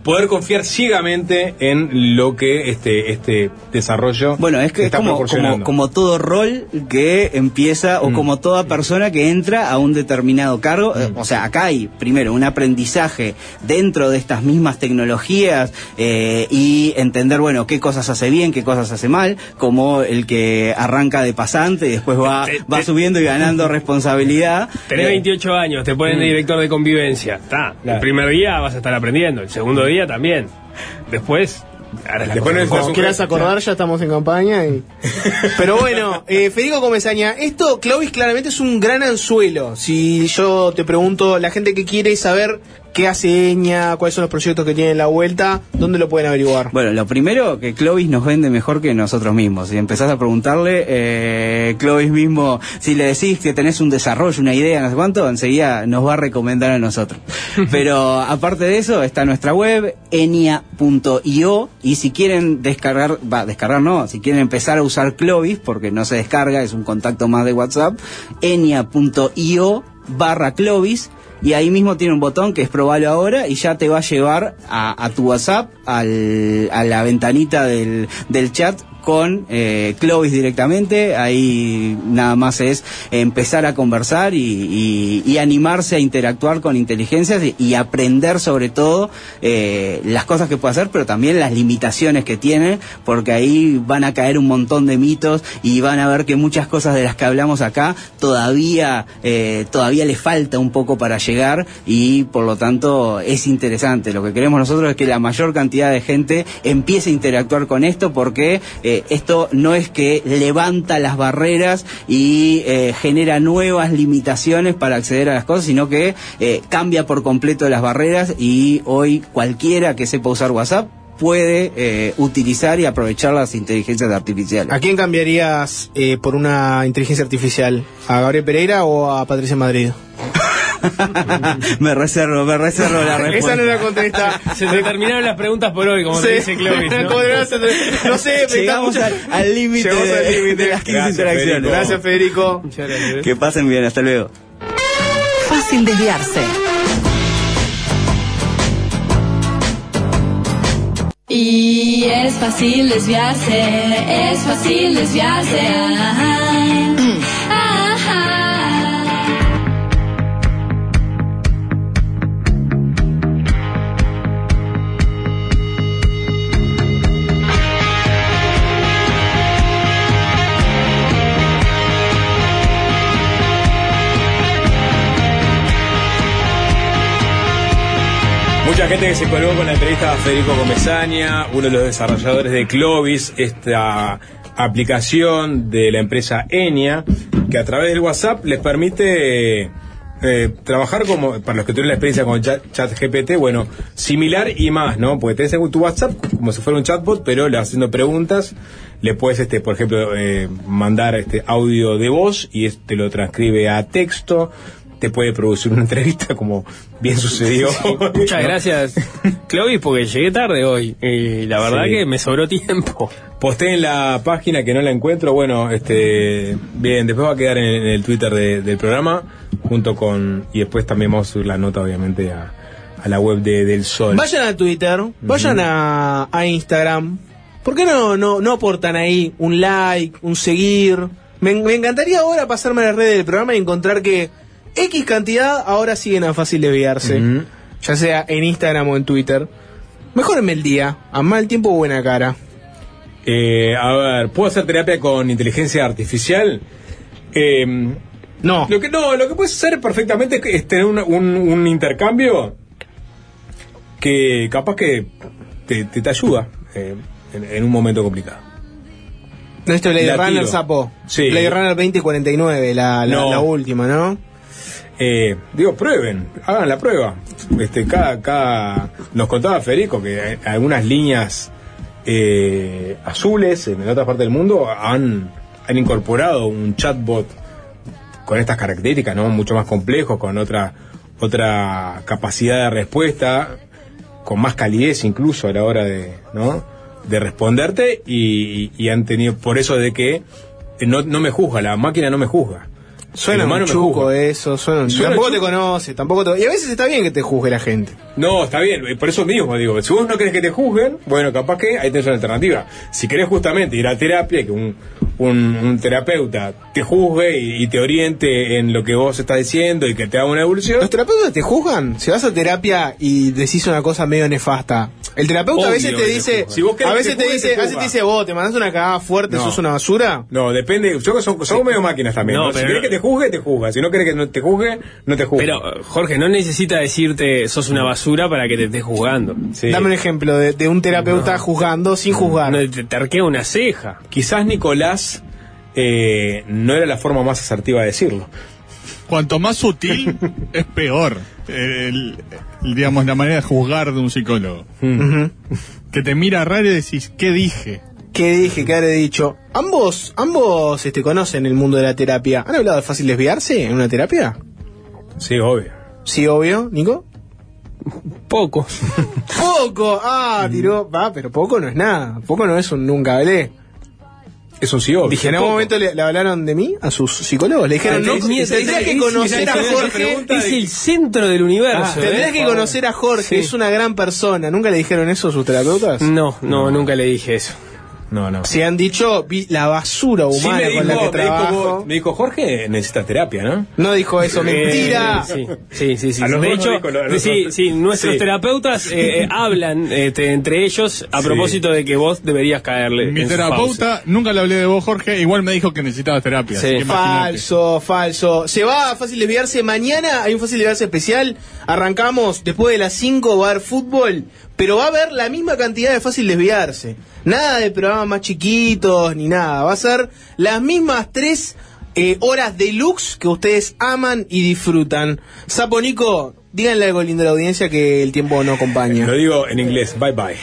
poder confiar ciegamente en lo que este, este desarrollo Bueno, es que es está como, como, proporcionando. como todo rol que empieza, o como toda persona que entra a un determinado cargo. eh, O sea, acá hay primero un aprendizaje dentro de estas mismas tecnologías eh, y entender, bueno, qué cosas hace bien, qué cosas hace mal, como el que arranca de pasante y después va, va subiendo y ganando [laughs] responsabilidad. Tenés Eh, 28 años, te ponen de Mm. director de convivencia. Está. El primer día vas a estar aprendiendo, el segundo día también. Después, la Después. Como quieras acordar, ya estamos en campaña. Y... [laughs] Pero bueno, eh, Federico Comesaña, esto, Clovis, claramente es un gran anzuelo. Si yo te pregunto, la gente que quiere saber qué hace Eña, cuáles son los proyectos que tiene en la vuelta, ¿dónde lo pueden averiguar? Bueno, lo primero que Clovis nos vende mejor que nosotros mismos. Si empezás a preguntarle, eh, Clovis mismo, si le decís que tenés un desarrollo, una idea, no sé cuánto, enseguida nos va a recomendar a nosotros. [laughs] Pero aparte de eso, está nuestra web, enia.io, y si quieren descargar, va, descargar no, si quieren empezar a usar Clovis, porque no se descarga, es un contacto más de WhatsApp, enia.io barra Clovis, y ahí mismo tiene un botón que es probalo ahora y ya te va a llevar a, tu WhatsApp, al- a la ventanita del chat con eh, Clovis directamente, ahí nada más es empezar a conversar y, animarse a interactuar con inteligencias y, y aprender sobre todo eh, las cosas que puede hacer, pero también las limitaciones que tiene, porque ahí van a caer un montón de mitos y van a ver que muchas cosas de las que hablamos acá todavía, eh, todavía le falta un poco para llegar y por lo tanto es interesante. Lo que queremos nosotros es que la mayor cantidad de gente empiece a interactuar con esto porque eh, esto no es que levanta las barreras y eh, genera nuevas limitaciones para acceder a las cosas, sino que eh, cambia por completo las barreras y hoy cualquiera que sepa usar WhatsApp puede eh, utilizar y aprovechar las inteligencias artificiales. ¿A quién cambiarías eh, por una inteligencia artificial? ¿A Gabriel Pereira o a Patricia Madrid? [laughs] [laughs] me reservo, me reservo la respuesta. Esa no la contesta. Se te terminaron las preguntas por hoy, como Sí. te dice Clovis. ¿no? No sé, Llegamos al, límite Llegamos al de, límite. de las 15 Gracias, interacciones. Federico. Gracias, Federico. Que pasen bien, hasta luego. Fácil desviarse. Y es fácil desviarse, es fácil desviarse. Ajá. Mucha gente que se colgó con la entrevista a Federico Comesaña, uno de los desarrolladores de Clovis, esta aplicación de la empresa Enia, que a través del WhatsApp les permite eh, trabajar como, para los que tuvieron la experiencia con chat, GPT, bueno, similar y más, ¿no? Porque tenés en tu WhatsApp como si fuera un chatbot, pero le haciendo preguntas, le puedes, este, por ejemplo, eh, mandar este audio de voz y este lo transcribe a texto te puede producir una entrevista como bien sucedió. Muchas gracias, Clovis, porque llegué tarde hoy. Y la verdad Sí. que me sobró tiempo. Posté en la página que no la encuentro. Bueno, este, bien, después va a quedar en, en el Twitter de- del programa, junto con. Y después también vamos a subir la nota, obviamente, a, a la web de, del Sol. Vayan a Twitter, vayan a, a Instagram. ¿Por qué no, no, no aportan ahí un like, un seguir? Me, me encantaría ahora pasarme a las redes del programa y encontrar que X cantidad ahora siguen a fácil desviarse. Ya sea en Instagram o en Twitter. Mejórenme el día, a mal tiempo buena cara. Eh, a ver, ¿puedo hacer terapia con inteligencia artificial? Eh, no. Lo que, no, lo que puedes hacer perfectamente es tener un, un- un intercambio que capaz que te, te- te ayuda eh, en, en un momento complicado. No, esto es Blade Runner. Sapo. Sí. Blade Runner 2049, la, la, No. la última, ¿no? Eh, digo, prueben, hagan la prueba. Este, cada, cada, nos contaba Federico que algunas líneas eh, azules en otras partes del mundo han, han incorporado un chatbot con estas características, ¿no? Mucho más complejo, con otra, otra capacidad de respuesta, con más calidez incluso a la hora de, ¿no? de responderte y, y han tenido, por eso de que no, no me juzga, la máquina no me juzga. Suena un chuco eso, suena un- Suena tampoco te conoce, tampoco te... Y a veces está bien que te juzgue la gente. No, está bien, eh, por eso mismo digo, si vos no querés que te juzguen, bueno, capaz que ahí tenés una alternativa. Si querés justamente ir a terapia, que un, un, un terapeuta te juzgue y, y te oriente en lo que vos estás diciendo y que te haga una evolución. ¿Los terapeutas te juzgan? Si vas a terapia y decís una cosa medio nefasta, el terapeuta a veces te dice, juzga. Si vos querés a veces te te juzgue, dice, te a veces te dice vos, te mandas una cagada fuerte, No. sos una basura. No, depende, yo que son, son medio máquinas también. No, ¿no? Si pero querés no- que te juzgue, te juzga. Si no querés que no te juzgue, no te juzga. Pero, Jorge, no necesita decirte sos una basura para que te estés juzgando. Dame un ejemplo de, de un terapeuta juzgando sin juzgar. No, te, te arquea una ceja. Quizás Nicolás eh, no era la forma más asertiva de decirlo. Cuanto más sutil, [laughs] es peor. El- el- digamos, la manera de juzgar de un psicólogo. Ujú. Que te mira raro y decís, ¿qué dije? ¿Qué dije? ¿Qué habré dicho? Ambos, ambos este, conocen el mundo de la terapia. ¿Han hablado de fácil desviarse en una terapia? Sí, obvio. Sí, obvio, Nico. Poco. [laughs] Poco. Ah, tiró. Va, pero poco no es nada. Poco no es un nunca hablé. Es un sí, obvio. Dije, en algún momento le, le hablaron de mí a sus psicólogos. Le dijeron, no, Tendrías- tendrías que conocer a Jorge. Es el centro del universo. Tendrías ¿eh? que conocer a Jorge, es una gran persona. ¿Nunca le dijeron eso a sus terapeutas? No, no, nunca le dije eso. No, no. Se han dicho vi la basura Sí, humana me con la dijo, que me, dijo, trabajo. me dijo, Jorge necesita terapia, ¿no? No dijo eso, mentira. Eh, sí, sí, sí. sí. A los de hecho, dijo, los sí, sí, nuestros Sí. terapeutas eh, eh, [laughs] hablan este, entre ellos a Sí. propósito de que vos deberías caerle. Mi terapeuta, nunca le hablé de vos, Jorge, igual me dijo que necesitaba terapia. Sí. así que imagínate. Falso, falso. Se va a Fácil Desviarse mañana. Hay un Fácil Desviarse especial. Arrancamos después de las 5 va a haber fútbol. Pero va a haber la misma cantidad de Fácil Desviarse. Nada de programas más chiquitos ni nada. Va a ser las mismas 3 horas deluxe que ustedes aman y disfrutan. Sapo Nico, díganle algo lindo a la audiencia que el tiempo no acompaña. Lo digo en inglés, bye bye.